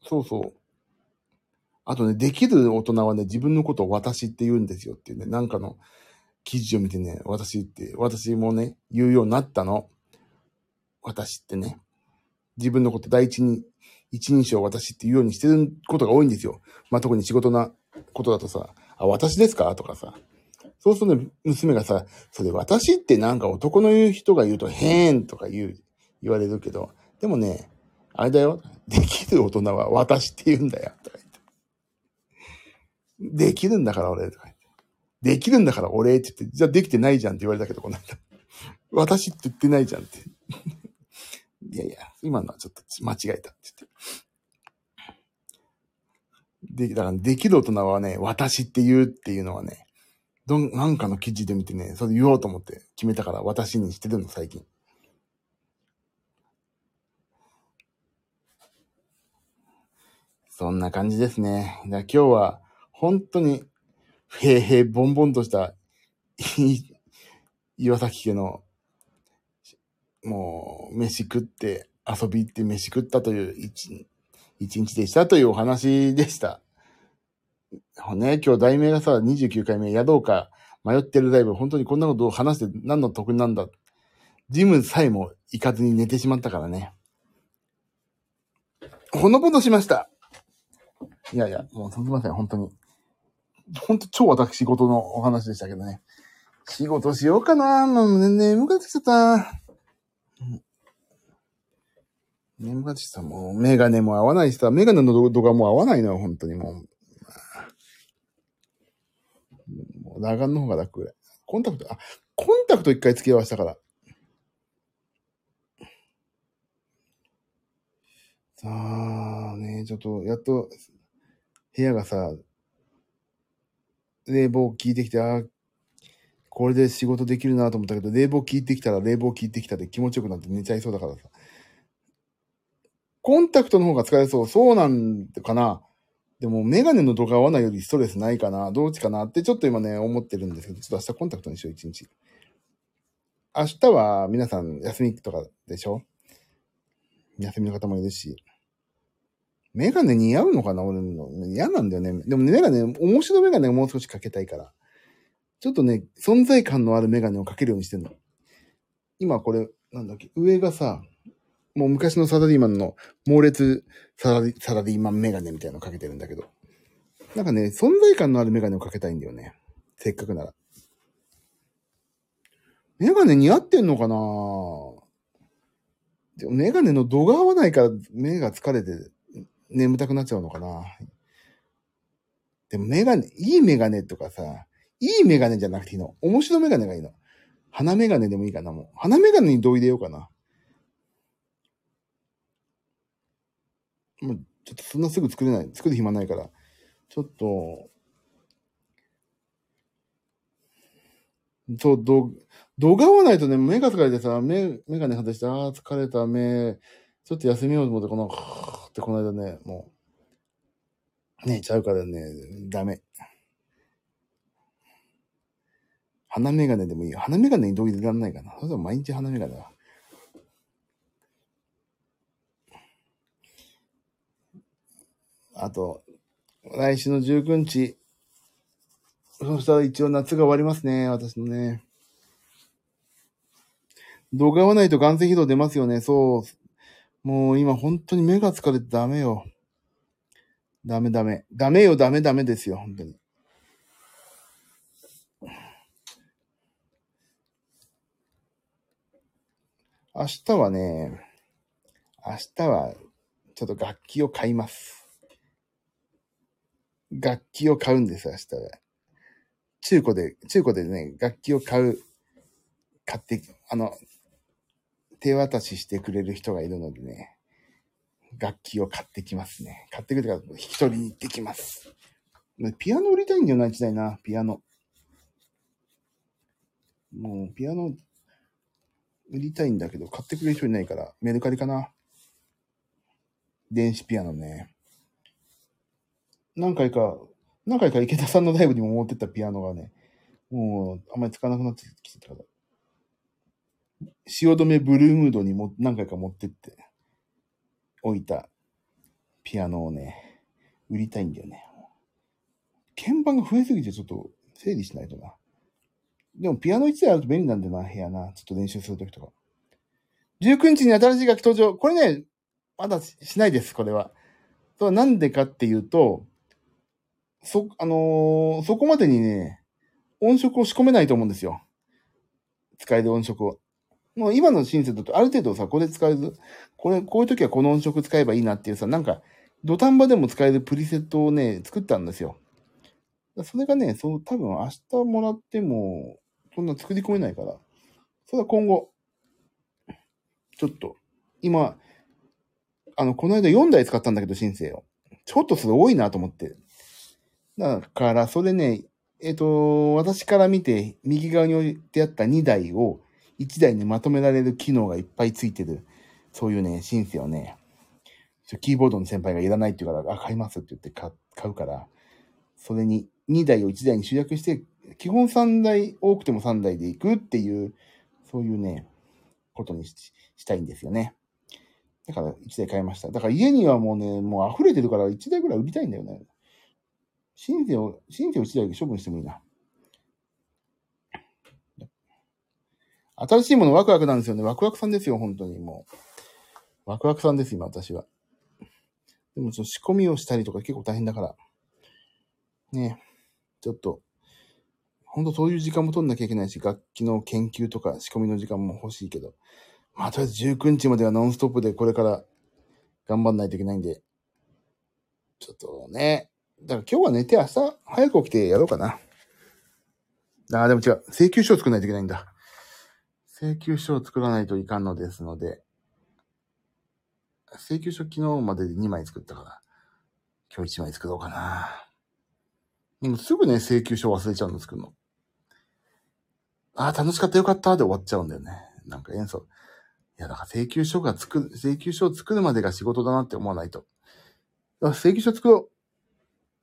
そうそう。あとね、できる大人はね、自分のことを私って言うんですよっていうね、なんかの記事を見てね、私って、私もね、言うようになったの。私ってね。自分のこと第一に、一人称私って言うようにしてることが多いんですよ。まあ、特に仕事なことだとさ、あ、私ですか？とかさ。そうするとね、娘がさ、それ私ってなんか男の言う人が言うと変とか言う、言われるけど、でもね、あれだよ。できる大人は私って言うんだよ。とか言って。できるんだから俺。とか言って。できるんだから俺って言って、じゃあできてないじゃんって言われたけど、この間。私って言ってないじゃんって。いやいや、今のはちょっと間違えたって言って。で、だからできる大人はね、私って言うっていうのはね、どん、なんかの記事で見てね、それ言おうと思って決めたから私にしてるの、最近。そんな感じですね。今日は、本当に、へへぼんぼんとした、岩崎家の、もう、飯食って、遊び行って飯食ったという一日でしたというお話でした。ね、今日題名がさ、29回目、やどうか迷ってるライブ、本当にこんなことを話して何の得なんだ。ジムさえも行かずに寝てしまったからね。ほのぼのしました。いやいや、もうすみません、本当に。本当超私事のお話でしたけどね。仕事しようかなもうね、眠くなってきちゃった。眠くなってきた。もう、メガネも合わないしさ、メガネの動画も合わないの、本当にもう。もう、裸眼の方が楽。コンタクト、あ、コンタクト一回付け合わせたから。さあ、ね、ちょっと、やっと、部屋がさ、冷房効いてきて、あーこれで仕事できるなと思ったけど、冷房効いてきたら冷房効いてきたで気持ちよくなって寝ちゃいそうだからさ。コンタクトの方が使えそう。そうなんかな。でも、メガネの度が合わないよりストレスないかな。どっちかなってちょっと今ね、思ってるんですけど、ちょっと明日コンタクトにしよう、一日。明日は皆さん休みとかでしょ？休みの方もいるし。メガネ似合うのかな？俺の。嫌なんだよね。でもね、メガネ、面白メガネをもう少しかけたいから。ちょっとね、存在感のあるメガネをかけるようにしてんの。今これ、なんだっけ、上がさ、もう昔のサラリーマンの猛烈サラリサラリーマンメガネみたいなのかけてるんだけど。なんかね、存在感のあるメガネをかけたいんだよね。せっかくなら。メガネ似合ってんのかな？でもメガネの度が合わないから目が疲れて眠たくなっちゃうのかなでもメガネ、いいメガネとかさ、いいメガネじゃなくていいの。面白メガネがいいの。鼻メガネでもいいかな、もう。鼻メガネに同意でようかな。もう、ちょっとそんなすぐ作れない。作る暇ないから。ちょっと、そう、ど、度が合わないとね、目が疲れてさ、目、メガネ外して、ああ、疲れた、目、ちょっと休みようと思って、この、ってこの間ね、もう、寝ちゃうからね、ダメ。鼻メガネでもいいよ。鼻メガネに同意いらんないかな。それでも毎日鼻メガネだ。あと、来週の19日。そしたら一応夏が終わりますね、私のね。動画合わないと眼性疲労出ますよね、そう。もう今本当に目が疲れてダメよ。ダメダメ。ダメよ、ダメダメですよ、本当に。明日はね、明日はちょっと楽器を買います。楽器を買うんです、明日は。中古で、中古でね、楽器を買う、買って、あの、手渡ししてくれる人がいるのでね、楽器を買ってきますね。買ってくれたら、引き取りに行ってきます。ピアノ売りたいんだよな、一台な、ピアノ。もう、ピアノ、売りたいんだけど、買ってくれる人いないから、メルカリかな。電子ピアノね。何回か、何回か池田さんのライブにも持ってったピアノがね、もう、あんまり使わなくなってきてたから。汐留ブルームードにも何回か持ってって、置いたピアノをね、売りたいんだよね。鍵盤が増えすぎてちょっと整理しないとな。でもピアノ1台あると便利なんだよな、部屋な。ちょっと練習するときとか。19日に新しい楽器登場。これね、まだしないです、これは。それはなんでかっていうと、そ、あのーそこまでにね、音色を仕込めないと思うんですよ。使える音色を。もう今のシンセだとある程度さ、これ使える、これ、こういう時はこの音色使えばいいなっていうさ、なんか、土壇場でも使えるプリセットをね、作ったんですよ。それがね、そう、多分明日もらっても、そんな作り込めないから、それは今後、ちょっと、今、あの、この間4台使ったんだけど、シンセを。ちょっとそれ多いなと思って。だから、それね、えっ、と、私から見て、右側に置いてあった2台を、1台にまとめられる機能がいっぱいついてる、そういうね、シンセをね、キーボードの先輩がいらないって言うから、あ、買いますって言って買うから、それに2台を1台に集約して、基本3台、多くても3台で行くっていう、そういうね、ことにししたいんですよね。だから1台買いました。だから家にはもうね、もう溢れてるから1台ぐらい売りたいんだよね。シンセを、シンセを1台で処分してもいいな。新しいものワクワクなんですよね。ワクワクさんですよ、本当にもう。ワクワクさんです、今、私は。でも、ちょっと仕込みをしたりとか結構大変だから。ねちょっと、本当そういう時間も取んなきゃいけないし、楽器の研究とか仕込みの時間も欲しいけど。まあ、とりあえず19日まではノンストップでこれから頑張んないといけないんで、ちょっとね。だから今日は寝て明日早く起きてやろうかな。ああ、でも違う。請求書を作らないといけないんだ。請求書を作らないといかんのですので、請求書昨日までで2枚作ったから、今日1枚作ろうかな。でもすぐね、請求書忘れちゃうの作るの。ああ、楽しかったよかったで終わっちゃうんだよね。なんか演奏。いや、だから請求書が作る、請求書を作るまでが仕事だなって思わないと。だから請求書作ろ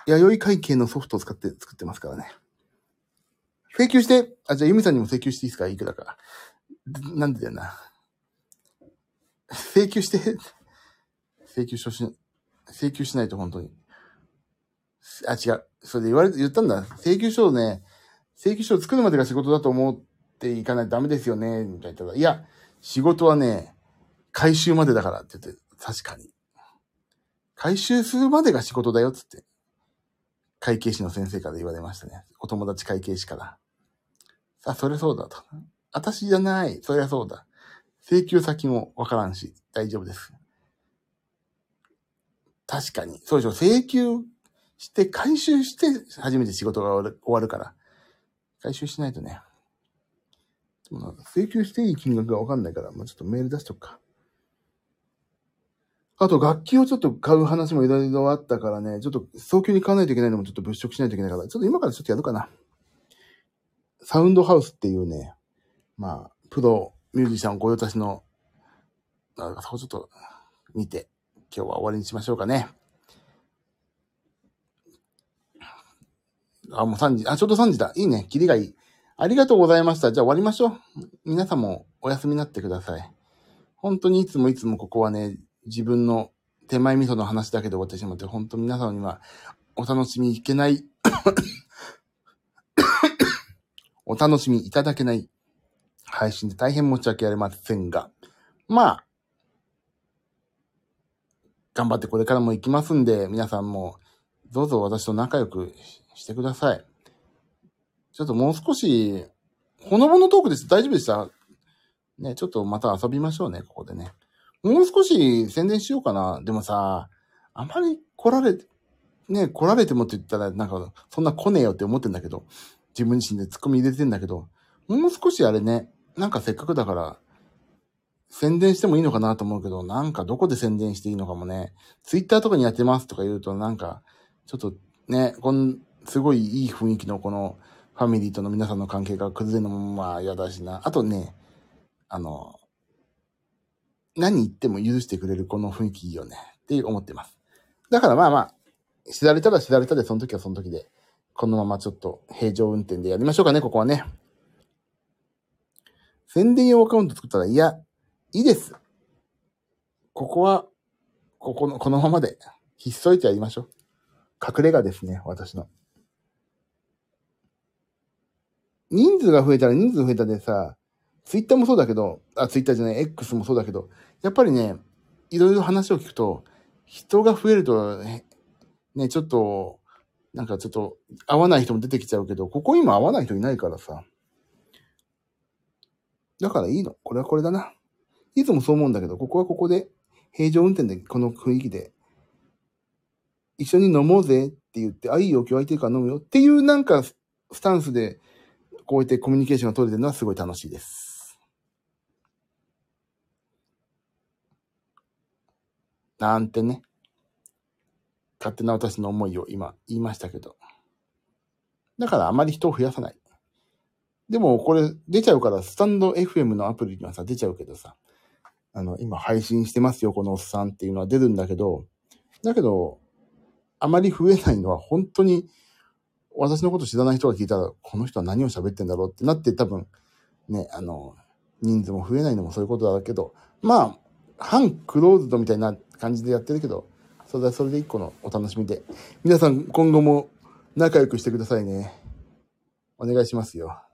う。弥生会計のソフトを使って作ってますからね。請求して、あ、じゃあユミさんにも請求していいですか？いくらから。なんでだよな。請求して、請求書し、請求しないと本当に。あ、違う。それで言われて、言ったんだ。請求書をね、請求書を作るまでが仕事だと思っていかないとダメですよね、みたいな言ったら。いや、仕事はね、回収までだからって言って、確かに。回収するまでが仕事だよ、つって。会計士の先生から言われましたね。お友達会計士から。あ、それそうだと。私じゃない。そりゃそうだ。請求先もわからんし、大丈夫です。確かに。そうでしょ。請求して回収して初めて仕事が終わるから。回収しないとね。請求していい金額がわかんないから、まあ、ちょっとメール出しとくか。あと、楽器をちょっと買う話もいろいろあったからね、ちょっと早急に買わないといけないのもちょっと物色しないといけないから、ちょっと今からちょっとやるかな。サウンドハウスっていうね、まあ、プロミュージシャン御用達の、あそこちょっと見て、今日は終わりにしましょうかね。あ、もう3時。あ、ちょうど3時だ。いいね。キリがいい。ありがとうございました。じゃあ終わりましょう。皆さんもお休みになってください。本当にいつもいつもここはね、自分の手前味噌の話だけで終わってしまって、本当皆さんにはお楽しみいけない お楽しみいただけない配信で大変申し訳ありませんが、まあ、頑張ってこれからも行きますんで、皆さんもどうぞ私と仲良くしてください。ちょっともう少し、ほのぼのトークです。大丈夫でした？ね、ちょっとまた遊びましょうね、ここでね。もう少し宣伝しようかな。でもさ、あまり来られ、ね、来られてもって言ったら、なんか、そんな来ねえよって思ってんだけど、自分自身でツッコミ入れてんだけど、もう少しあれね、なんかせっかくだから、宣伝してもいいのかなと思うけど、なんかどこで宣伝していいのかもね、ツイッターとかにやってますとか言うと、なんか、ちょっとね、こん、すごいいい雰囲気のこのファミリーとの皆さんの関係が崩れるのもまあ嫌だしな。あとね、あの、何言っても許してくれるこの雰囲気いいよねって思ってます。だからまあまあ、知られたら知られたで、その時はその時で、このままちょっと平常運転でやりましょうかね、ここはね。宣伝用アカウント作ったら、いや、いいです。ここは、ここの、このままで、ひっそりとやりましょう。隠れ家ですね、私の。人数が増えたら人数増えたでさ、ツイッターもそうだけど、あ、ツイッターじゃない、X もそうだけど、やっぱりね、いろいろ話を聞くと、人が増えるとね、ね、ちょっと、なんかちょっと合わない人も出てきちゃうけど、ここ今合わない人いないからさ。だからいいの。これはこれだな。いつもそう思うんだけど、ここはここで、平常運転でこの雰囲気で、一緒に飲もうぜって言って、あ、いいよ、今日空いてるから飲むよっていうなんかスタンスで、こうやってコミュニケーションが取れてるのはすごい楽しいです。なんてね。勝手な私の思いを今言いましたけど。だからあまり人を増やさない。でもこれ出ちゃうから、スタンド FM のアプリにはさ、出ちゃうけどさ、あの、今配信してますよ、このおっさんっていうのは出るんだけど、だけど、あまり増えないのは本当に、私のこと知らない人が聞いたら、この人は何を喋ってんだろうってなって多分、ね、あの、人数も増えないのもそういうことだけど、まあ、反クローズドみたいな感じでやってるけど、それはそれで一個のお楽しみで。皆さん今後も仲良くしてくださいね。お願いしますよ。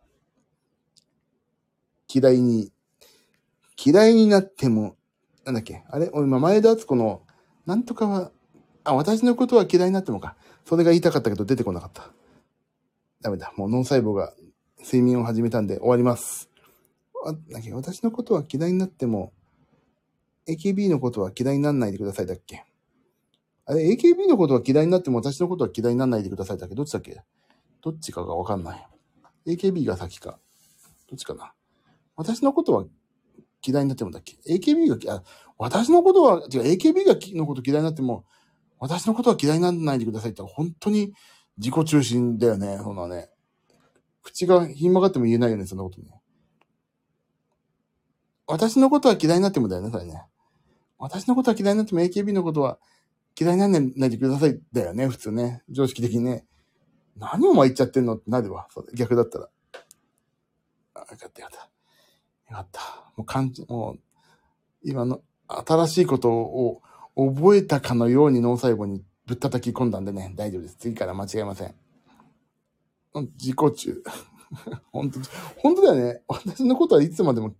嫌いに、嫌いになっても、なんだっけあれ？今、前田敦子の、なんとかは、あ、私のことは嫌いになってもか。それが言いたかったけど出てこなかった。ダメだ。もう脳細胞が睡眠を始めたんで終わります。あ、だっけ私のことは嫌いになっても、AKB のことは嫌いにならないでくださいだっけあれ、AKB のことは嫌いになっても私のことは嫌いにならないでくださいだっけ？どっちだっけ？どっちかがわかんない。AKB が先か。どっちかな？私のことは嫌いになってもだっけ ?AKB が、あ、私のことは、違う、AKB がのこと嫌いになっても、私のことは嫌いにならないでくださいって本当に自己中心だよね、そんなね。口がひん曲がっても言えないよね、そんなことね。私のことは嫌いになってもだよね、それね。私のことは嫌いになっても AKB のことは嫌いにならないでくださいだよね、普通ね。常識的にね。何お前言っちゃってんのってなるわ。逆だったら。あ、よかったよかった。よかった。もう感じ、もう、今の新しいことを覚えたかのように脳細胞にぶったたき込んだんでね、大丈夫です。次から間違えません。自己中。本当、本当だよね。私のことはいつまでも、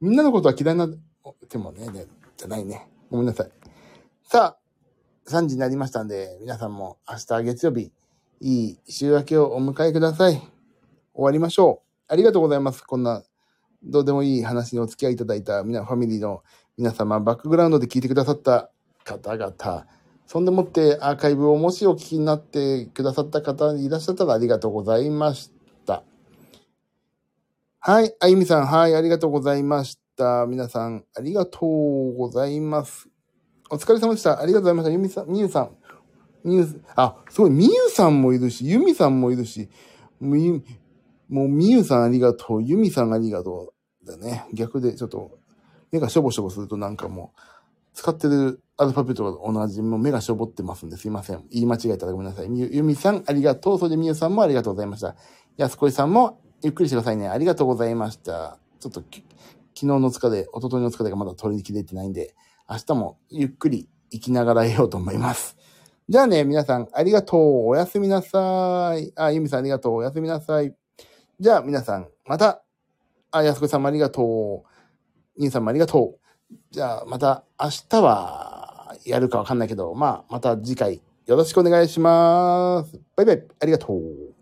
みんなのことは嫌いな、でも、ねじゃないね。ごめんなさい。さあ、3時になりましたんで、皆さんも明日月曜日、いい週明けをお迎えください。終わりましょう。ありがとうございます。こんな、どうでもいい話にお付き合いいただいた、みな、ファミリーの皆様、バックグラウンドで聞いてくださった方々、そんでもってアーカイブをもしお聞きになってくださった方いらっしゃったらありがとうございました。はい、あゆみさん、はい、ありがとうございました。皆さん、ありがとうございます。お疲れ様でした。ありがとうございました。ゆみさん、みゆさん。みゆ、あ、すごい、みゆさんもいるし、ゆみさんもいるし、み、もうみゆさんありがとう、ゆみさんありがとう。だね。逆でちょっと、目がしょぼしょぼするとなんかもう、使ってるアルファベットが同じ、もう目がしょぼってますんですいません。言い間違えたらごめんなさい。ゆ、ゆみさん、ありがとう。それでみゆさんもありがとうございました。やすこいさんも、ゆっくりしてくださいね。ありがとうございました。ちょっと、昨日の疲れ、一昨日の疲れがまだ取り切れてないんで、明日もゆっくり生きながら得ようと思います。じゃあね、皆さん、ありがとう。おやすみなさい。あ、ゆみさんありがとう。おやすみなさい。じゃあ、皆さん、また、あ、やすこさんもありがとう。兄さんもありがとう。じゃあ、また、明日は、やるかわかんないけど、まあ、また次回よろしくお願いします。バイバイ。ありがとう。